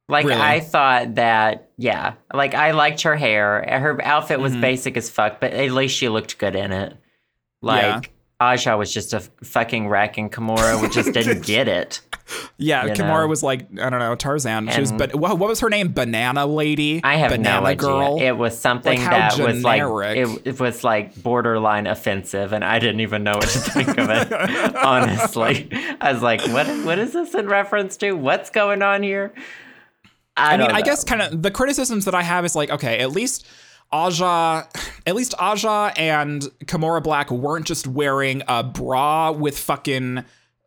Like, Really? I thought that, yeah. Like, I liked her hair. Her outfit Mm-hmm. was basic as fuck, but at least she looked good in it. Like, Aja was just a fucking wreck, and Kimora just (laughs) didn't get it. Yeah, You Kimora know? was like I don't know Tarzan. She was, but what, what was her name? Banana Lady. I have Banana no idea. Girl. It was something Like, that was like it, it was like borderline offensive, and I didn't even know what to think of it. (laughs) honestly, I was like, "What? What is this in reference to? What's going on here?" I, I mean, don't I guess kind of the criticisms that I have is like, okay, at least Aja, at least Aja and Kimora Blac weren't just wearing a bra with fucking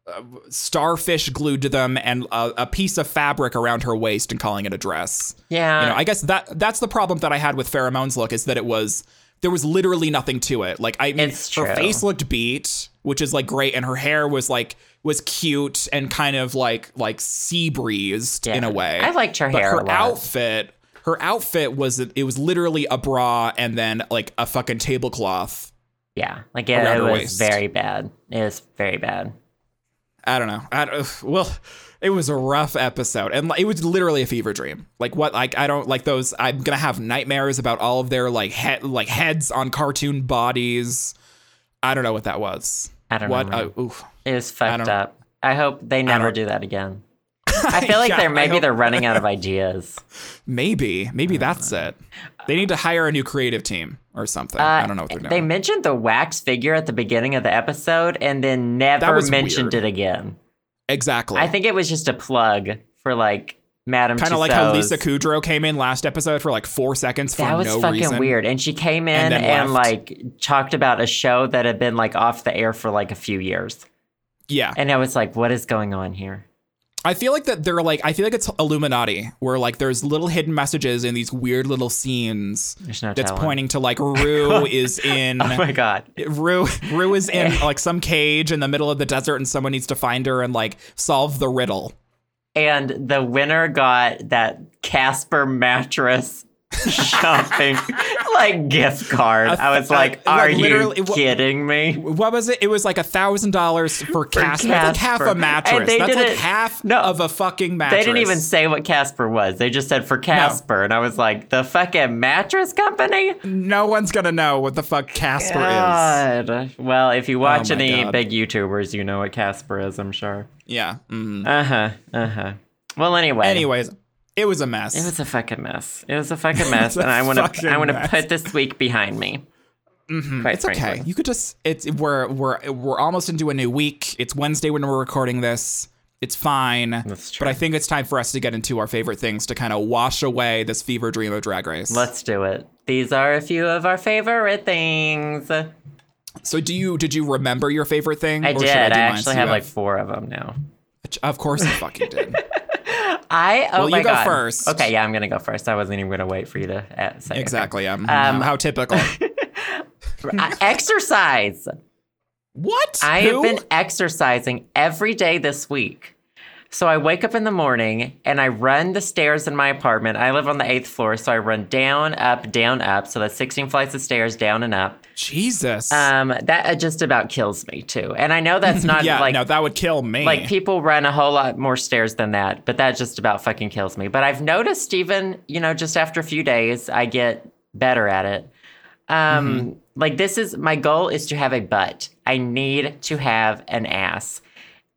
uh, starfish glued to them and a, a piece of fabric around her waist and calling it a dress. Yeah, You know, I guess that that's the problem that I had with Farrah Moan's look is that it was there was literally nothing to it. Like I mean, her face looked beat, which is like great, and her hair was like was cute and kind of like like sea breezed in a way. I liked her but hair her outfit. Her outfit was it was literally a bra and then like a fucking tablecloth. yeah, like it, it was waist. very bad. It was very bad. I don't know. I don't, well, it was a rough episode, and it was literally a fever dream. Like what? Like I don't like those. I'm gonna have nightmares about all of their like head like heads on cartoon bodies. I don't know what that was. I don't what, know. Uh, oof. It was fucked don't- up. I hope they never do that again. (laughs) I feel like they're maybe they're running out of (laughs) ideas. Maybe, maybe that's it. They need to hire a new creative team or something. Uh, I don't know what they're doing. They mentioned the wax figure at the beginning of the episode and then never mentioned weird. it again. exactly. I think it was just a plug for like Madame kind of like how Lisa Kudrow came in last episode for like four seconds for That was no fucking reason. weird. And she came in And and, like talked about a show that had been like off the air for like a few years. Yeah, And I was like, what is going on here? I feel like that they're like I feel like it's Illuminati where like there's little hidden messages in these weird little scenes no that's pointing to like (laughs) Ru is in Oh my god. Ru Ru is in (laughs) like some cage in the middle of the desert and someone needs to find her and like solve the riddle. And the winner got that Casper mattress shopping (laughs) like gift card. I was uh, like, like, are you literally, kidding me? What was it? It was like a thousand dollars for Casper. That's like half a mattress. That's like didn't- half No. of a fucking mattress. They didn't even say what Casper was. They just said for Casper. And I was like, the fucking mattress company? No one's gonna know what the fuck Casper is. Well, if you watch Oh any God. big YouTubers, you know what Casper is, I'm sure. Yeah. mhm. Uh huh. Uh huh. Well, anyway. Anyways, it was a mess. It was a fucking mess. It was a fucking mess, (laughs) a and I want to. I want to put this week behind me. Mm-hmm. It's okay. You could just it's we're we're we're almost into a new week. It's Wednesday when we're recording this. It's fine. That's true. But I think it's time for us to get into our favorite things to kind of wash away this fever dream of drag race. Let's do it. These are a few of our favorite things. So do you did you remember your favorite thing? Or did. I, mine? actually So have like four of them now. Of course you fucking did. (laughs) I. Oh Well, my you go god. first. Okay, yeah, I'm gonna go first. I wasn't even gonna wait for you to uh, say. exactly. Um, Um, how typical. (laughs) I- exercise. what? I Who? have been exercising every day this week. So I wake up in the morning and I run the stairs in my apartment. I live on the eighth floor, so I run down, up, down, up. So that's 16 flights of stairs, down and up. Jesus. Um, that uh, just about kills me too. And I know that's not (laughs) yeah, like no, that would kill me. like people run a whole lot more stairs than that, but that just about fucking kills me. But I've noticed even, you know, just after a few days, I get better at it. Um, Mm-hmm. like this is my goal is to have a butt. I need to have an ass.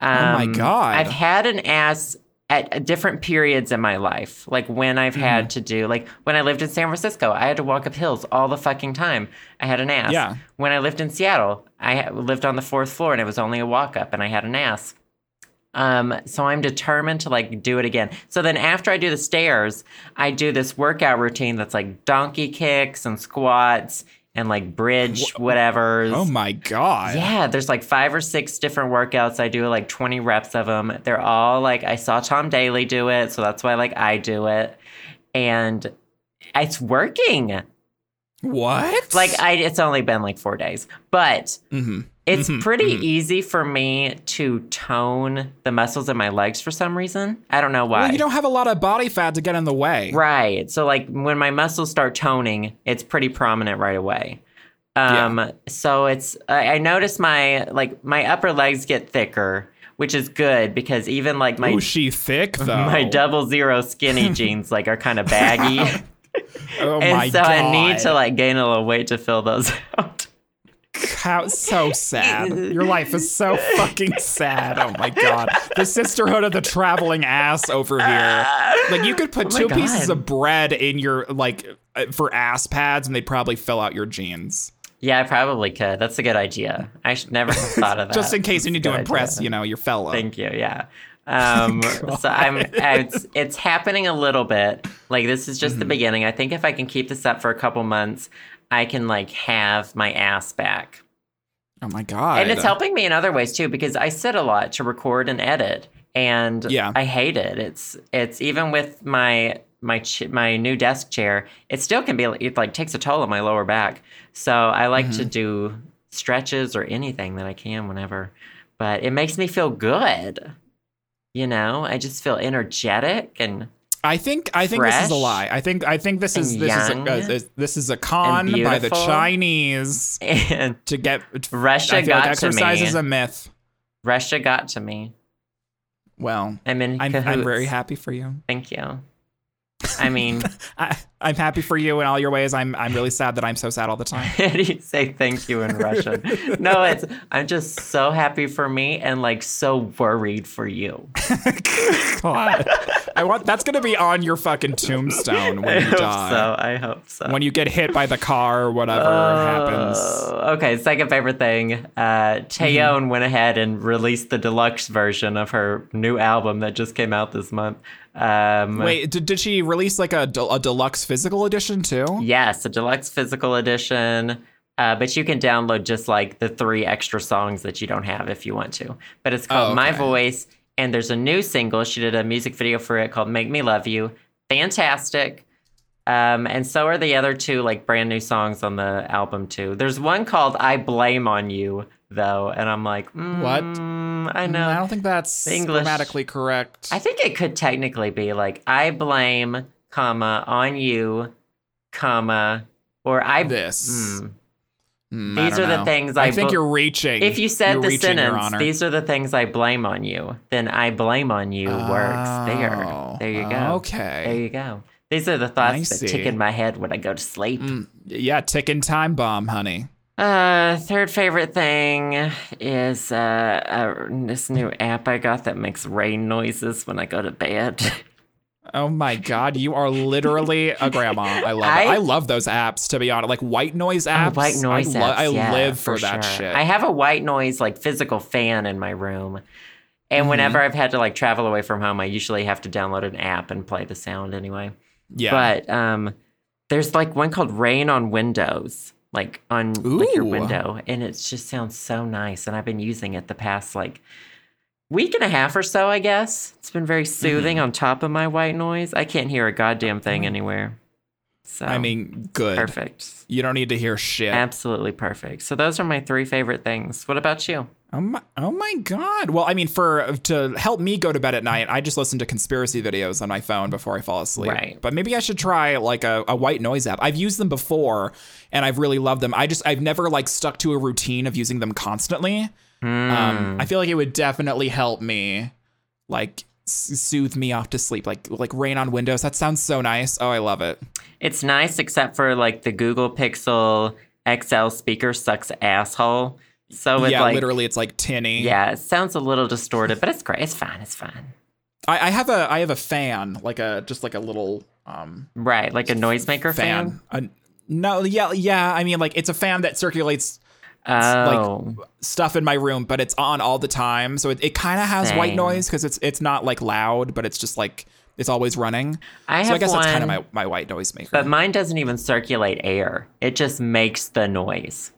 Um, Oh my God. I've had an ass at different periods in my life. Like when I've Mm-hmm. had to do, like when I lived in San Francisco, I had to walk up hills all the fucking time. I had an ass. Yeah. When I lived in Seattle, I lived on the fourth floor and it was only a walk up and I had an ass. Um, so I'm determined to like do it again. So then after I do the stairs, I do this workout routine that's like donkey kicks and squats and like bridge whatever. oh my god. Yeah, there's like five or six different workouts. I do like 20 reps of them. They're all like I saw Tom Daley do it, so that's why like I do it. And it's working. What? Like I it's only been like 4 days. But hmm it's Mhm, pretty easy for me to tone the muscles in my legs for some reason. I don't know why. Well, you don't have a lot of body fat to get in the way. Right. So like when my muscles start toning, it's pretty prominent right away. Um so it's I, I notice my like my upper legs get thicker, which is good because even like my Ooh, she thick (laughs) though. my double zero skinny (laughs) jeans like are kind of baggy. (laughs) oh and so god. I need to like gain a little weight to fill those out. How so sad. Your life is so fucking sad. Oh my god. The sisterhood of the traveling ass over here. Like you could put Oh two pieces of bread in your like uh, for ass pads and they'd probably fill out your jeans. Yeah, I probably could. That's a good idea. I should never have thought of (laughs) that. Just in case you need to impress, idea. you know, your fellow. Thank you. Yeah. Um, (laughs) so I'm, it's, it's happening a little bit. Like this is Mm-hmm. just the beginning. I think if I can keep this up for a couple months, I can like have my ass back. oh my god. And it's helping me in other ways too because I sit a lot to record and edit, and Yeah. I hate it. It's it's even with my my ch- my new desk chair, it still can be it like takes a toll on my lower back. So I like Mm-hmm. to do stretches or anything that I can whenever, but it makes me feel good. You know, I just feel energetic and I think I think this is a lie. I think I think this is this is a, uh, this is a con by the. Chinese and to get Russia I feel got like to exercise me. is a myth. Russia got to me. Well, I'm in I'm, I'm very happy for you. Thank you. I mean, (laughs) I, I'm happy for you in all your ways. I'm I'm really sad that I'm so sad all the time. how do you say thank you in Russian? (laughs) No, it's I'm just so happy for me and like so worried for you. (laughs) God. I want that's gonna be on your fucking tombstone when I you hope die. so. I hope so. When you get hit by the car or whatever happens. Oh, okay, second favorite thing. Uh, Mm-hmm. Taeyeon went ahead and released the deluxe version of her new album that just came out this month. Um, Wait, did, did she release like a, a deluxe physical edition too? Yes, a deluxe physical edition. Uh, but you can download just like the three extra songs that you don't have if you want to. But it's called Oh, My. Voice, and there's a new single. She did a music video for it called Make Me Love You. Fantastic. Um, and so are the other two like brand new songs on the album too. There's one called I Blame on You though, and I'm like, mm, What? I know. I don't think that's English- grammatically correct. I think it could technically be like I blame, comma on you, comma or I this. Mm. I These are the things I I think bel- you're reaching. If you said You're the sentence, these are the things I blame on you, then I blame on you works. There. Oh, There you go. Okay. There you go. These are the I thoughts that see. tick in my head when I go to sleep. Mm, yeah, ticking time bomb, honey. Uh, third favorite thing is uh, uh, this new app I got that makes rain noises when I go to bed. (laughs) Oh my god, you are literally a grandma. I love (laughs) I-. I love those apps to be honest. Like white noise apps. Oh, white noise I, lo- apps. I yeah, live for, that sure. shit. I have a white noise like physical fan in my room. Mm-hmm. And whenever I've had to like travel away from home, I usually have to download an app and play the sound anyway. Yeah. But um there's like one called Rain on Windows, like on like your window, and it just sounds so nice. And I've been using it the past like week and a half or so, I guess. It's been very soothing Mm-hmm. on top of my white noise. I can't hear a goddamn thing anywhere. So I mean, good. perfect. You don't need to hear shit. Absolutely perfect. So those are my three favorite things. What about you? Oh my, oh my god. Well, I mean, for to help me go to bed at night, I just listen to conspiracy videos on my phone before I fall asleep. Right. But maybe I should try like a, a white noise app. I've used them before and I've really loved them. I just I've never like stuck to a routine of using them constantly. Hmm. Um, I feel like it would definitely help me, like soothe me off to sleep. Like like rain on windows. That sounds so nice. Oh, I love it. It's nice, except for like the Google Pixel XL speaker sucks asshole. So it's yeah, like, literally, it's like tinny. yeah, it sounds a little distorted, but it's great. It's fine. It's fine. I, I have a I have a fan, like a just like a little um Right, like a noisemaker fan. fan. A- no, yeah, yeah. I mean, like it's a fan that circulates Oh, stuff in my room, but it's on all the time, so it, it kind of has white noise because it's it's not like loud, but it's just like it's always running. I so have I guess that's kind of my, my white noise maker. but mine doesn't even circulate air. It just makes the noise.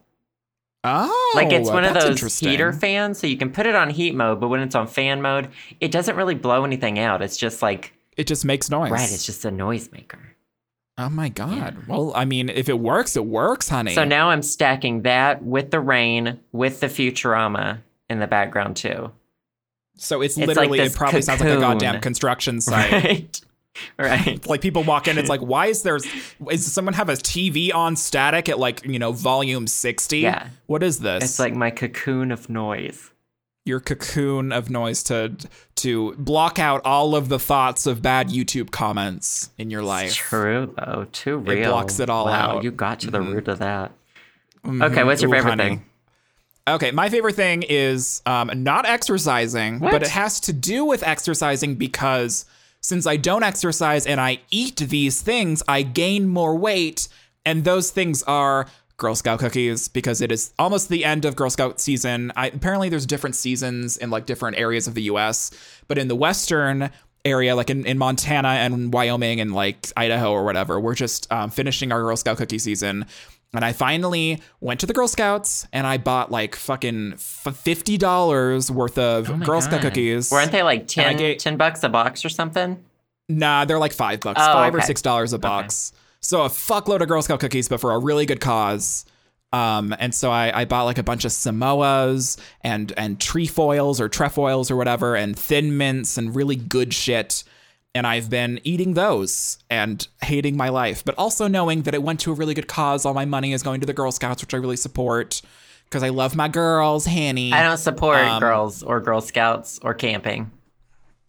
oh, Like it's oh, one of those heater fans, so you can put it on heat mode, but when it's on fan mode, it doesn't really blow anything out. It's just like It just makes noise. right, it's just a noisemaker. Oh my god. Well, I mean, if it works, it works, honey. So now I'm stacking that with the rain, with the Futurama in the background too. So it's, It's literally this it probably sounds like a goddamn construction site. (laughs) Right. right. like people walk in, it's like, why is there? Is someone have a TV on static at like you know volume sixty? Yeah. What is this? It's like my cocoon of noise. Your cocoon of noise to to block out all of the thoughts of bad YouTube comments in your life. True though, too real. It blocks it all wow, out. You got to the root of that. Mhm. Okay, what's your Ooh, favorite honey. thing? Okay, my favorite thing is um, not exercising, What? but it has to do with exercising because since I don't exercise and I eat these things, I gain more weight. And those things are Girl Scout cookies because it is almost the end of Girl Scout season. I, apparently, there's different seasons in like different areas of the US, but in the Western area, like in, in Montana and Wyoming and like Idaho or whatever, we're just um, finishing our Girl Scout cookie season. And I finally went to the Girl Scouts and I bought like fucking fifty dollars worth of Oh my Girl Scout cookies. Weren't they like I 10, get- 10 bucks a box or something? Nah, they're like five bucks, Oh, five or six dollars a box. So a fuckload of Girl Scout cookies, but for a really good cause. Um, and so I, I bought like a bunch of Samoas and and trefoils or trefoils or whatever, and thin mints and really good shit. And I've been eating those and hating my life, but also knowing that it went to a really good cause. All my money is going to the Girl Scouts, which I really support because I love my girls, Hanny. I don't support Um, girls or Girl Scouts or camping.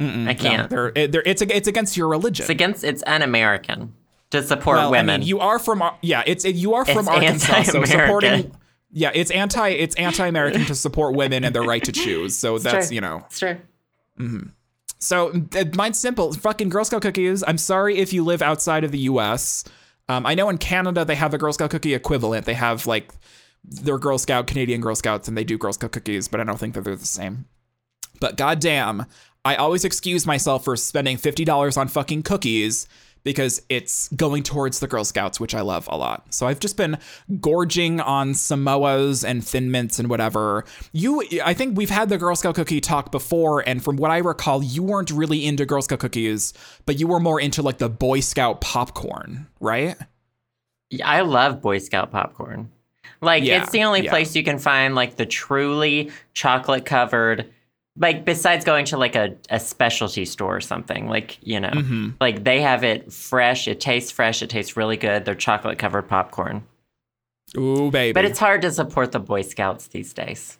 I can't. they're, they're, it's it's against your religion. it's against. It's un-American to support well, women. I mean, you are from yeah, it's you are from It's Arkansas, so supporting (laughs) yeah, it's anti it's anti-American to support women and their right to choose. So that's true. you know. it's true. So uh, mine's simple. Fucking Girl Scout cookies. I'm sorry if you live outside of the U.S. Um, I know in Canada they have a Girl Scout cookie equivalent. They have like their Girl Scout Canadian Girl Scouts and they do Girl Scout cookies, but I don't think that they're the same. But goddamn, I always excuse myself for spending fifty dollars on fucking cookies because it's going towards the Girl Scouts, which I love a lot. So I've just been gorging on Samoas and Thin Mints and whatever. You, I think we've had the Girl Scout cookie talk before, and from what I recall, you weren't really into Girl Scout cookies, but you were more into like the Boy Scout popcorn, right? Yeah, I love Boy Scout popcorn. Like Yeah, it's the only yeah. place you can find like the truly chocolate covered like besides going to like a, a specialty store or something like you know Mm-hmm. like they have it fresh it tastes fresh it tastes really good they're chocolate covered popcorn Ooh, baby. but it's hard to support the boy scouts these days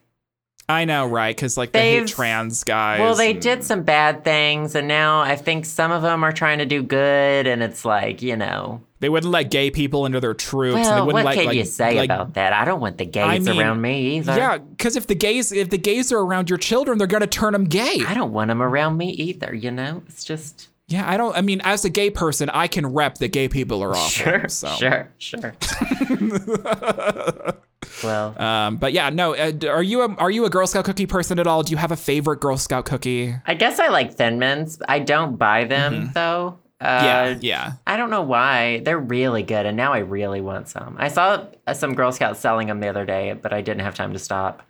I know, right? Because like they hate trans guys. well they and- did some bad things and now i think some of them are trying to do good and it's like you know They wouldn't let gay people into their troops. and they well wouldn't what let, can like, you say like, about that i don't want the gays mean, around me either Yeah, because if the gays if the gays are around your children, they're gonna turn them gay. I don't want them around me either, you know? It's just. Yeah, I don't. I mean, as a gay person, I can rep that gay people are awful. Sure, so. sure, sure. (laughs) well, Um, but yeah, no. Uh, are you a are you a Girl Scout cookie person at all? Do you have a favorite Girl Scout cookie? I guess I like Thin Mints. I don't buy them, though. Uh, yeah, yeah. I don't know why. They're really good, and now I really want some. I saw uh, some Girl Scouts selling them the other day, but I didn't have time to stop.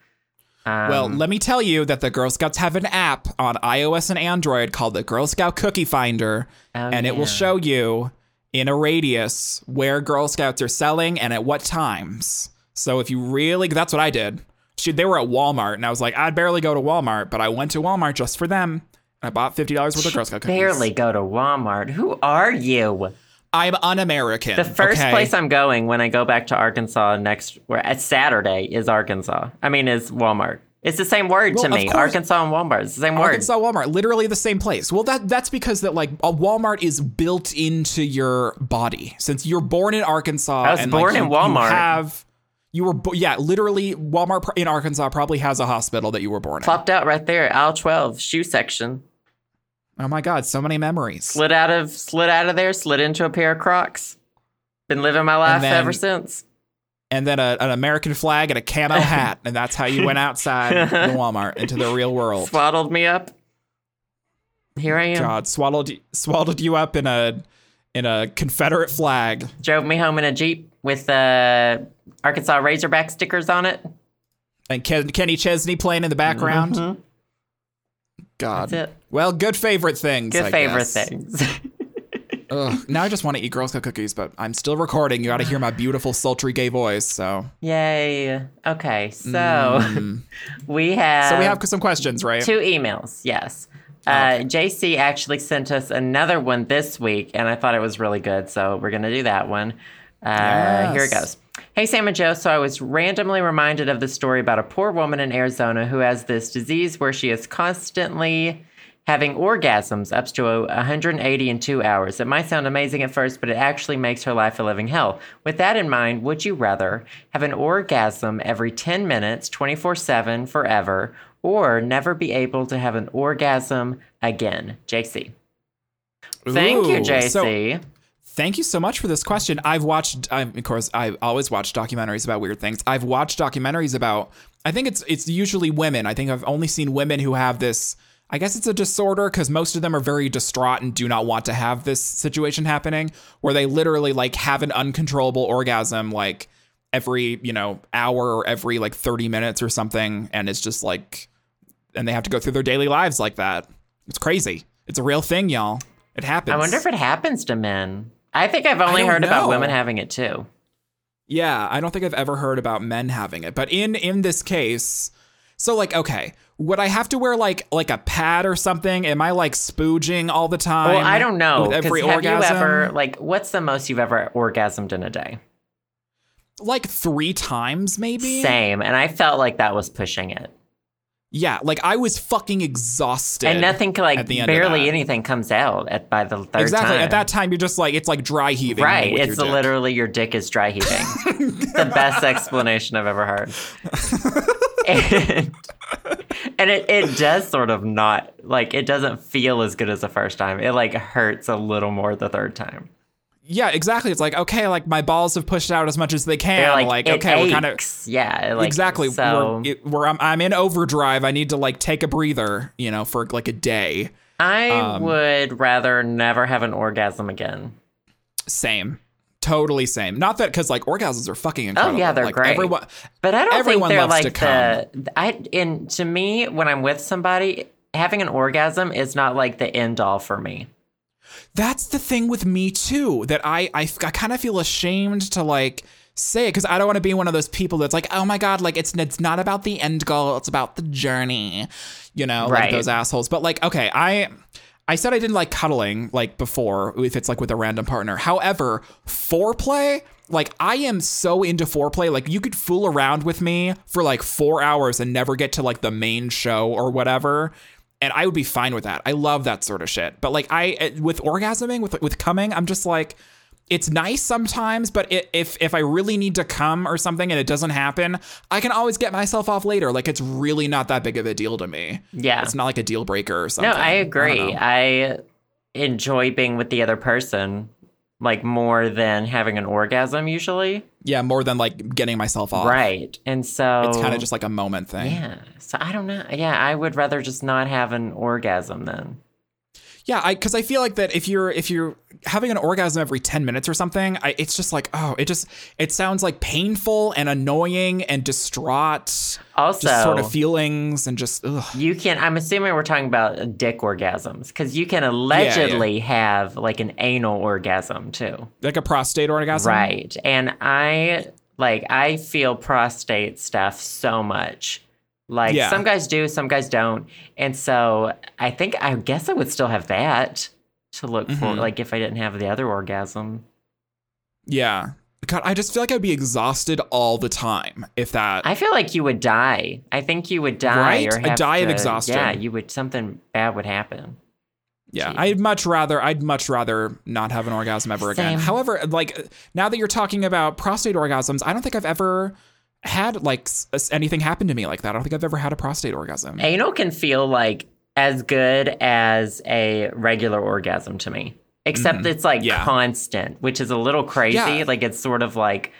Um, Well, let me tell you that the Girl Scouts have an app on iOS and Android called the Girl Scout Cookie Finder, Oh, and it will show you in a radius where Girl Scouts are selling and at what times. So if you really, that's what I did. Shoot, they were at Walmart, and I was like, I'd barely go to Walmart, but I went to Walmart just for them. I bought fifty dollars worth of Girl Scout cookies. barely go to Walmart. Who are you? I'm un-American. The first okay? place I'm going when I go back to Arkansas next, where at Saturday is Arkansas. I mean, is Walmart. It's the same word Well, to me. course. Arkansas and Walmart. It's the same word. Arkansas Walmart, literally the same place. Well, that that's because that like a Walmart is built into your body. Since you're born in Arkansas, I was and, born like, in you- Walmart. You have you were bo- yeah, literally Walmart in Arkansas probably has a hospital that you were born in. Plopped out right there, aisle 12, shoe section. Oh my god, so many memories. Slid out of slid out of there, slid into a pair of Crocs. Been living my life then- ever since. And then a, an American flag and a camo (laughs) hat, and that's how you went outside the (laughs) Walmart into the real world. Swaddled me up. Here I am. God, swallowed swallowed you up in a in a Confederate flag. Drove me home in a Jeep with uh, Arkansas Razorback stickers on it. And Ken, Kenny Chesney playing in the background. Mhm. God. That's it. Well, good favorite things. Good I favorite guess. things. (laughs) Ugh, now I just want to eat Girl Scout cookies, but I'm still recording. You got to hear my beautiful, sultry gay voice. So, Yay. Okay, so (laughs) we have Mm. so we have some questions, right? two emails. Yes. Uh, JC actually sent us another one this week, and I thought it was really good, so we're gonna do that one. Uh, Here it goes. Hey Sam and Joe, so I was randomly reminded of the story about a poor woman in Arizona who has this disease where she is constantly having orgasms up to a 180 in two hours. It might sound amazing at first, but it actually makes her life a living hell. With that in mind, would you rather have an orgasm every 10 minutes, 24 7, forever, or never be able to have an orgasm again? JC. Thank you, Ooh, so- JC. Thank you so much for this question. I've watched, i of course, I always watch documentaries about weird things. I've watched documentaries about. I think it's it's usually women. I think I've only seen women who have this. I guess it's a disorder because most of them are very distraught and do not want to have this situation happening, where they literally like have an uncontrollable orgasm like every you know hour or every like thirty minutes or something, and it's just like, and they have to go through their daily lives like that. It's crazy. It's a real thing, y'all. It happens. I wonder if it happens to men. I think I've only heard about women having it too. Yeah, I don't think I've ever heard about men having it. But in in this case, so like okay, would I have to wear like like a pad or something? Am I like spooging all the time? Well, I don't know. Every have orgasm? you ever like what's the most you've ever orgasmed in a day? like three times, maybe. Same, and I felt like that was pushing it. Yeah, like I was fucking exhausted. And nothing, like at the end barely anything comes out at by the third exactly time. at that time you're just like it's like dry heaving. right? It's your literally your dick is dry heaving. (laughs) the best explanation I've ever heard. and and it, it does sort of not like it doesn't feel as good as the first time. It like hurts a little more the third time. Yeah, exactly. It's like okay, like my balls have pushed out as much as they can. Like, like okay, we're kind of yeah, like, exactly. So we're, it, we're I'm, I'm in overdrive. I need to like take a breather, you know, for like a day. I um, would rather never have an orgasm again. Same. Totally same. Not that because like orgasms are fucking incredible. Oh, yeah, they're like, great. Everyone, But I don't Everyone think they're like the I in to me when I'm with somebody having an orgasm is not like the end all for me. That's the thing with me too. That I I, I kind of feel ashamed to like say it because I don't want to be one of those people that's like, oh my god, like it's it's not about the end goal, it's about the journey. You know, like Right. those assholes. But like, okay, I. I said I didn't like cuddling like before if it's like with a random partner. However, foreplay, like I am so into foreplay. Like you could fool around with me for like four hours and never get to like the main show or whatever. And I would be fine with that. I love that sort of shit. But like I eh, with orgasming, with with coming, I'm just like it's nice sometimes, but it, if if I really need to come or something and it doesn't happen, I can always get myself off later. Like it's really not that big of a deal to me. Yeah. It's not like a deal breaker or something. No, I agree. know. I, enjoy being with the other person like more than having an orgasm usually. yeah, more than like getting myself off. Right. And so It's kind of just like a moment thing. Yeah. So I don't know. Yeah, I would rather just not have an orgasm then. Yeah, I because I feel like that if you're if you're having an orgasm every ten minutes or something, I, it's just like oh, it just it sounds like painful and annoying and distraught, Also, just sort of feelings and just ugh. You can. I'm assuming we're talking about dick orgasms because you can allegedly have like an anal orgasm too, like a prostate orgasm. right? And I like I feel prostate stuff so much. Like Yeah. some guys do, some guys don't, and so I think I guess I would still have that to look for. Mhm. Like if I didn't have the other orgasm. Yeah. God, I just feel like I'd be exhausted all the time if that. I feel like you would die. I think you would die Right? or die of exhaustion. Yeah, you would. Something bad would happen. Yeah, Gee. I'd much rather I'd much rather not have an orgasm ever again. However, like now that you're talking about prostate orgasms, I don't think I've ever had like anything happen to me like that. I don't think I've ever had a prostate orgasm. Anal can feel like as good as a regular orgasm to me, except it's like Mm-hmm. Yeah. constant, which is a little crazy. Yeah. Like it's sort of like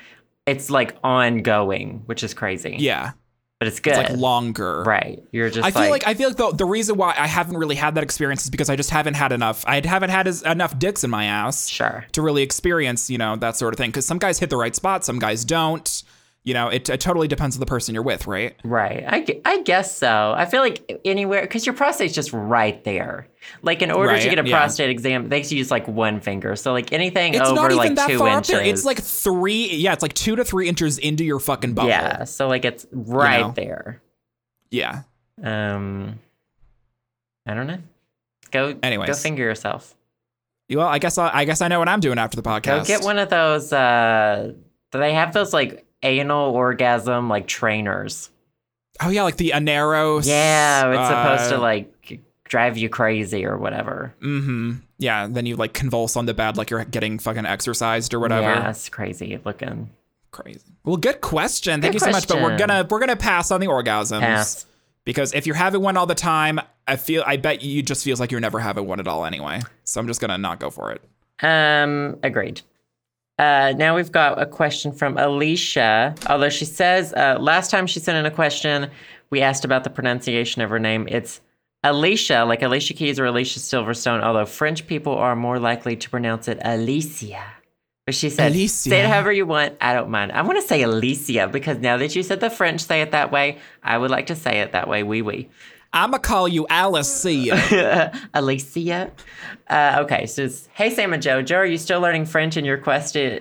it's like ongoing, which is crazy. Yeah, but it's good. it's like longer. right? You're just. I feel like, I feel like the, the reason why I haven't really had that experience is because I just haven't had enough. I haven't had as, enough dicks in my ass sure. to really experience, you know, that sort of thing. Because some guys hit the right spot, some guys don't. You know, it, it totally depends on the person you're with, right? Right. I, I guess so. I feel like anywhere, because your prostate's just right there. Like, in order to get a yeah. prostate exam, they use like one finger. So, like, anything It's over not even like that two far inches. It's like three. Yeah, it's like two to three inches into your fucking bubble. Yeah. So, like, it's right know? there. Yeah. Um, I don't know. Go, go finger yourself. Well, I guess I, I guess I know what I'm doing after the podcast Go get one of those. Uh, they have those like anal orgasm like trainers. Oh yeah, like the Aneros. Yeah, it's supposed to uh, like drive you crazy or whatever. Mm-hmm. Yeah. Then you like convulse on the bed like you're getting fucking exercised or whatever. Yeah, it's crazy looking. Crazy. Well, good question. Thank Good you so much. But we're gonna we're gonna pass on the orgasms Pass. because if you're having one all the time, I feel I bet you just feels like you're never having one at all anyway. So I'm just gonna not go for it. Um, agreed. Uh, now we've got a question from Alicia. Although she says uh, last time she sent in a question, we asked about the pronunciation of her name. It's Alicia, like Alicia Keys or Alicia Silverstone. Although French people are more likely to pronounce it Alicia. But she said, Alicia. say it however you want. I don't mind. I want to say Alicia because now that you said the French say it that way, I would like to say it that way. Oui, oui. I'ma call you Alice. (laughs) Alicia. Uh, okay, so it's, hey Sam and Joe. Joe, are you still learning French in your quest to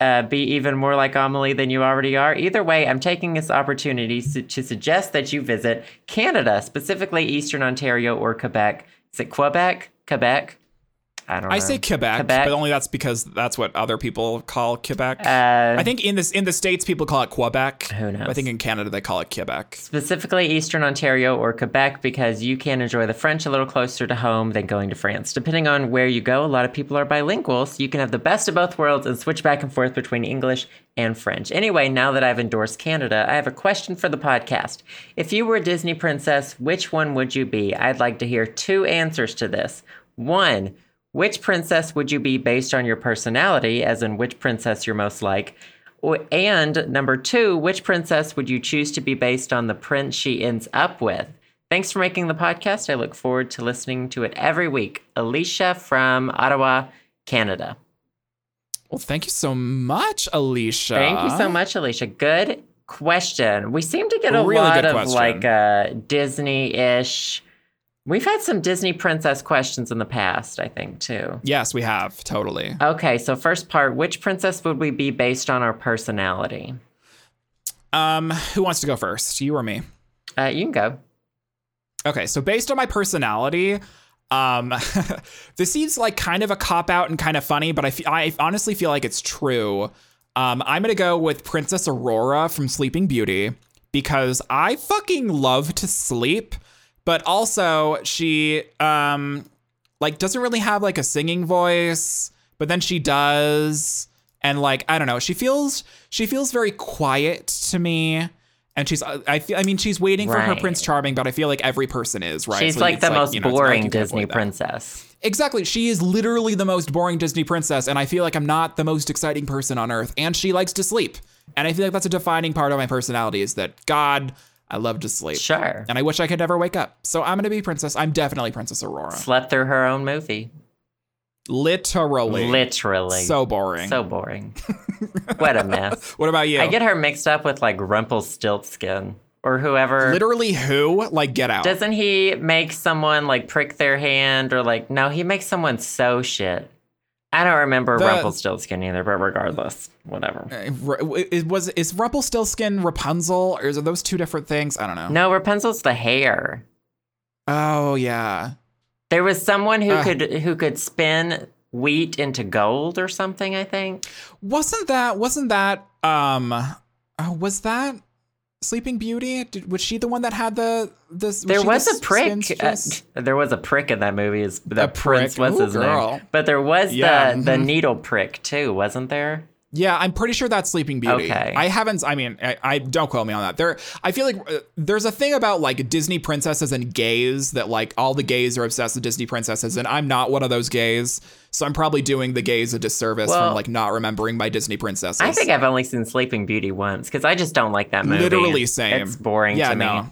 uh, be even more like Amelie than you already are? Either way, I'm taking this opportunity to suggest that you visit Canada, specifically Eastern Ontario or Quebec. Is it Quebec? Quebec? I don't know. Say Quebec, Quebec. but only that's because that's what other people call Quebec. Uh, I think in this in the states people call it Quebec. Who knows? I think in Canada they call it Quebec. specifically Eastern Ontario or Quebec because you can enjoy the French a little closer to home than going to France. Depending on where you go, a lot of people are bilingual, so you can have the best of both worlds and switch back and forth between English and French. Anyway, now that I've endorsed Canada, I have a question for the podcast. If you were a Disney princess, which one would you be? I'd like to hear two answers to this. One, which princess would you be based on your personality, as in which princess you're most like? And number two, which princess would you choose to be based on the prince she ends up with? Thanks for making the podcast. I look forward to listening to it every week. Alicia from Ottawa, Canada. Well, thank you so much, Alicia. Thank you so much, Alicia. Good question. We seem to get a Really lot of question. like uh, Disney ish. We've had some Disney princess questions in the past, I think, too. Yes, we have totally. Okay, so first part which princess would we be based on our personality? Um, who wants to go first? You or me? Uh, you can go. Okay, so based on my personality, um, (laughs) this seems like kind of a cop out and kind of funny, but I fe- I honestly feel like it's true. Um, I'm gonna go with Princess Aurora from Sleeping Beauty because I fucking love to sleep, but also she um like doesn't really have like a singing voice, but then she does, and like I don't know, she feels she feels very quiet to me. And she's, I feel, I mean, she's waiting for her Prince Charming, but I feel like every person is, right? She's So like the most you know, like boring Disney princess. Exactly. She is literally the most boring Disney princess, and I feel like I'm not the most exciting person on earth. And she likes to sleep. And I feel like that's a defining part of my personality is that God, I love to sleep. Sure. And I wish I could never wake up. So I'm gonna be Princess. I'm definitely Princess Aurora. Slept through her own movie. Literally. Literally. So boring. So boring. what a mess. (laughs) what about you? I get her mixed up with like Rumpelstiltskin or whoever. literally who? Like get out. Doesn't he make someone like prick their hand or like no, he makes someone sew shit. I don't remember The- Rumpelstiltskin either, but regardless, whatever. Uh, Is, was is Rumpelstiltskin Rapunzel, or is it those two different things? I don't know. No, Rapunzel's the hair. Oh yeah. There was someone who Ah. could who could spin wheat into gold or something, I think. Wasn't that wasn't that um oh, was that Sleeping Beauty? Did, was she the one that had the this There was the a prick. uh, there was a prick in that movie. Is the prince? was Ooh, his girl. name? But there was Yeah, the the mhm. needle prick too, wasn't there? Yeah, I'm pretty sure that's Sleeping Beauty. Okay. I haven't. I mean, I, I don't quote me on that. There, I feel like uh, there's a thing about like Disney princesses and gays that like all the gays are obsessed with Disney princesses, and I'm not one of those gays. So I'm probably doing the gays a disservice Well, from like not remembering my Disney princesses. I think I've only seen Sleeping Beauty once because I just don't like that movie. literally same. It's boring yeah, to me. no.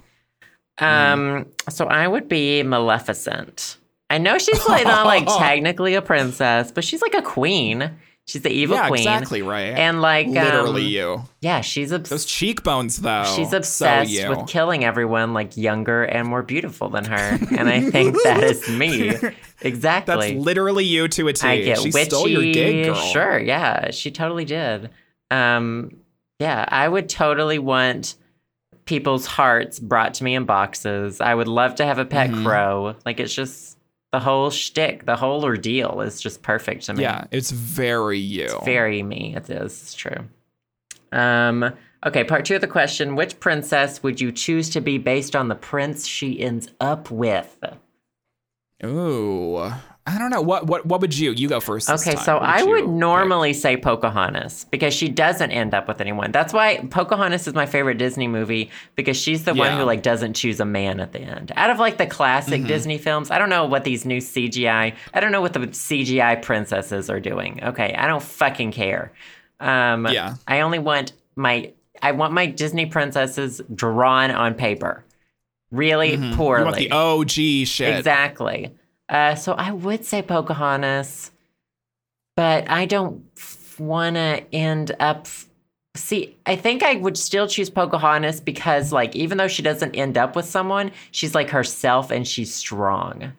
Um, so I would be Maleficent. I know she's like not like (laughs) technically a princess, but she's like a queen. She's the evil Yeah, queen. exactly right. And like literally um, you. Yeah, she's Those obsessed. cheekbones, though. She's obsessed you. with killing everyone like younger and more beautiful than her. And I think that (laughs) is me. Exactly. That's literally you to a T. I get she witchy. stole your gig, girl. Sure, yeah, she totally did. Um, yeah, I would totally want people's hearts brought to me in boxes. I would love to have a pet Mhm. crow. Like it's just the whole shtick, the whole ordeal is just perfect to me. Yeah, it's very you. It's very me. It is. It's true. Um. Okay. Part two of the question: Which princess would you choose to be based on the prince she ends up with? Ooh, I don't know. What what what would you? You go first. Okay, so I would pick? normally say Pocahontas because she doesn't end up with anyone. That's why Pocahontas is my favorite Disney movie because she's the one who like doesn't choose a man at the end. Out of like the classic Mm-hmm. Disney films, I don't know what these new CGI. I don't know what the CGI princesses are doing. Okay, I don't fucking care. Um, Yeah. I only want my I want my Disney princesses drawn on paper, really Mhm. poorly. You want the OG shit. Exactly. Uh, so I would say Pocahontas, but I don't want to end up. See, I think I would still choose Pocahontas because, like, even though she doesn't end up with someone, she's like herself and she's strong.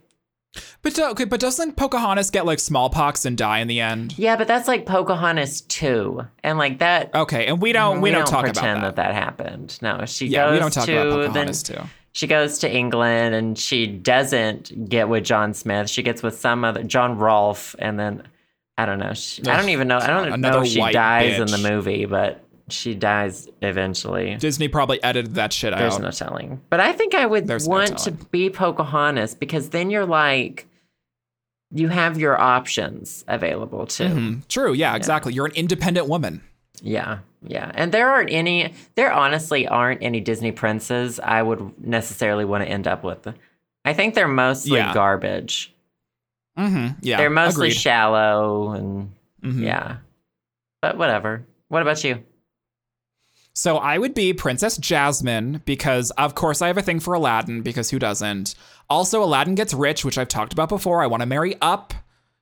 But okay, but doesn't Pocahontas get like smallpox and die in the end? Yeah, but that's like Pocahontas too, and like that. Okay, and we don't we, don't, talk pretend about that. that that happened. No, she yeah, goes we don't talk to about Pocahontas too. She goes to England and she doesn't get with John Smith. She gets with some other John Rolfe, and then I don't know. She, I don't even know. I don't know if she dies in the movie, but she dies eventually. Disney probably edited that shit There's out. There's no telling. But I think I would There's no want to be Pocahontas because then you're like, you have your options available too. Mhm. True, yeah, exactly. You're an independent woman. Yeah, yeah. And there aren't any, there honestly aren't any Disney princes I would necessarily want to end up with. I think they're mostly Yeah. garbage. Mm-hmm. Yeah, they're mostly agreed. shallow and Mhm. yeah. But whatever. What about you? So I would be Princess Jasmine because, of course, I have a thing for Aladdin because who doesn't? Also, Aladdin gets rich, which I've talked about before. I want to marry up.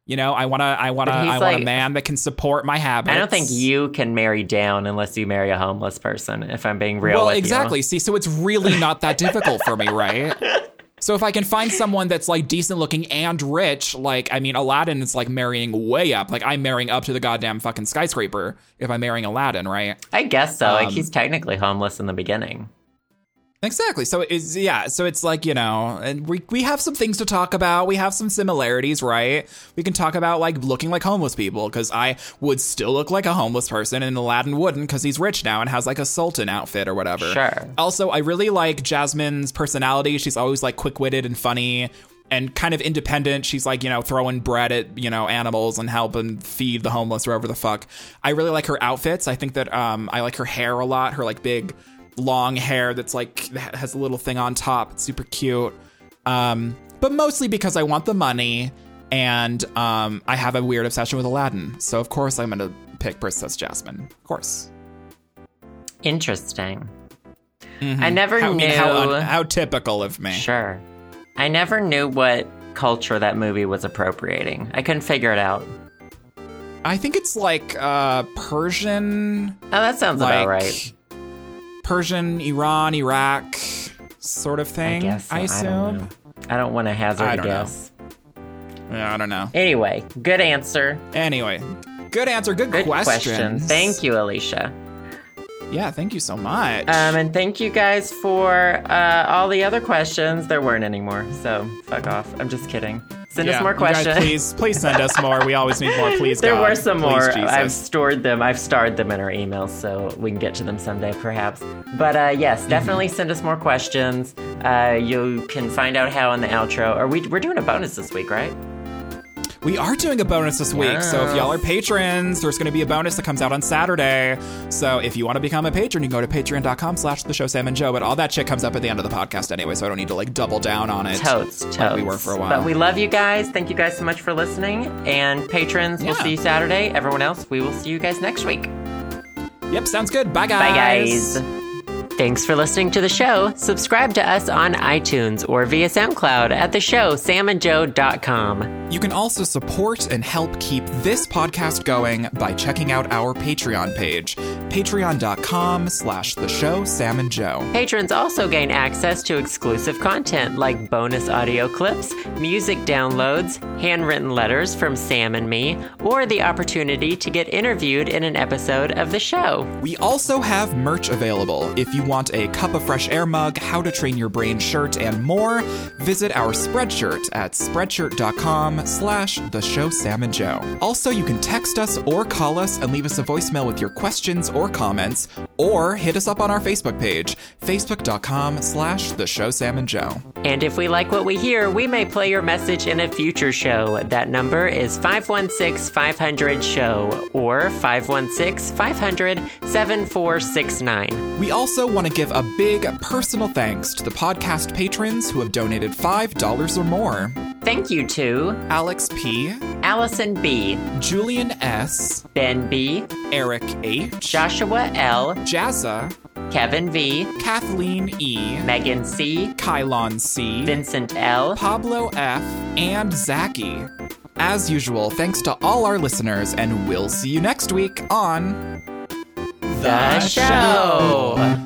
You know, I want to. I want to. I want like- a man that can support my habits. I don't think you can marry down unless you marry a homeless person, if I'm being real Well, with you. exactly. See, so it's really not that difficult for me, right? (laughs) So if I can find someone that's like decent looking and rich, like I mean, Aladdin is like marrying way up. Like I'm marrying up to the goddamn fucking skyscraper if I'm marrying Aladdin, right? I guess so. like Um, he's technically homeless in the beginning. Exactly. So it's yeah. So it's like you know, and we we have some things to talk about. We have some similarities, right? We can talk about like looking like homeless people because I would still look like a homeless person, and Aladdin wouldn't because he's rich now and has like a sultan outfit or whatever. Sure. Also, I really like Jasmine's personality. She's always like quick witted and funny. And kind of independent. She's like, you know, throwing bread at, you know, animals and helping feed the homeless wherever the fuck. I really like her outfits. I think that um I like her hair a lot. Her like big long hair that's like that has a little thing on top. It's super cute. Um, but mostly because I want the money and um, I have a weird obsession with Aladdin. So of course I'm gonna pick Princess Jasmine. Of course. Interesting. I never Mm-hmm. How, I knew. mean, how, un- how typical of me. Sure. I never knew what culture that movie was appropriating. I couldn't figure it out. I think it's like uh, Persian, Oh, that sounds like about right. Persian, Iran, Iraq, sort of thing. I guess. so. I assume. I don't want to hazard I a don't know. guess. Yeah, I don't know. Anyway, good answer. Anyway, good answer. Good, Good question. question. Thank you, Alicia. Yeah, thank you so much. Um, and thank you guys for uh, all the other questions. There weren't any more, so fuck off. I'm just kidding. Send yeah, us more you guys, questions. please, please send us more. We always need more. Please, (laughs) there God. were some Please, more. Jesus. I've stored them. I've starred them in our emails, so we can get to them someday, perhaps. But uh, Mm-hmm. yes, definitely send us more questions. Uh, you can find out how in the outro. Are we? We're doing a bonus this week, right? We are doing a bonus this week, so if y'all are patrons, there's going to be a bonus that comes out on Saturday. So if you want to become a patron, you can go to patreon.com slash the show Sam and Joe, but all that shit comes up at the end of the podcast anyway, so I don't need to like double down on it. Totes, totes. Like we were for a while. But we love you guys. Thank you guys so much for listening. And patrons, we'll see you Saturday. Everyone else, we will see you guys next week. Yep, sounds good. Bye, guys. Bye, guys. Thanks for listening to the show. Subscribe to us on iTunes or via SoundCloud at the show samandjoe.com. You can also support and help keep this podcast going by checking out our Patreon page, patreon.com slash the show Sam and Joe. Patrons also gain access to exclusive content like bonus audio clips, music downloads, handwritten letters from Sam and me, or the opportunity to get interviewed in an episode of the show. We also have merch available. If you want a cup of fresh air mug, how to train your brain shirt, and more, visit our Spreadshirt at spreadshirt.com slash the show Sam and Joe. Also, you can text us or call us and leave us a voicemail with your questions or comments, or hit us up on our Facebook page, facebook.com slash the show Sam and Joe. And if we like what we hear, we may play your message in a future show. That number is 516 500 SHOW or 516 500 7469. We also want to give a big personal thanks to the podcast patrons who have donated $5 or more. Thank you to Alex P., Allison B., Julian S., Ben B., Eric H., Joshua L., Jazza, Kevin V., Kathleen E., Megan C., Kylon C., Vincent L., Pablo F., and Zachy. As usual, thanks to all our listeners, and we'll see you next week on The Show.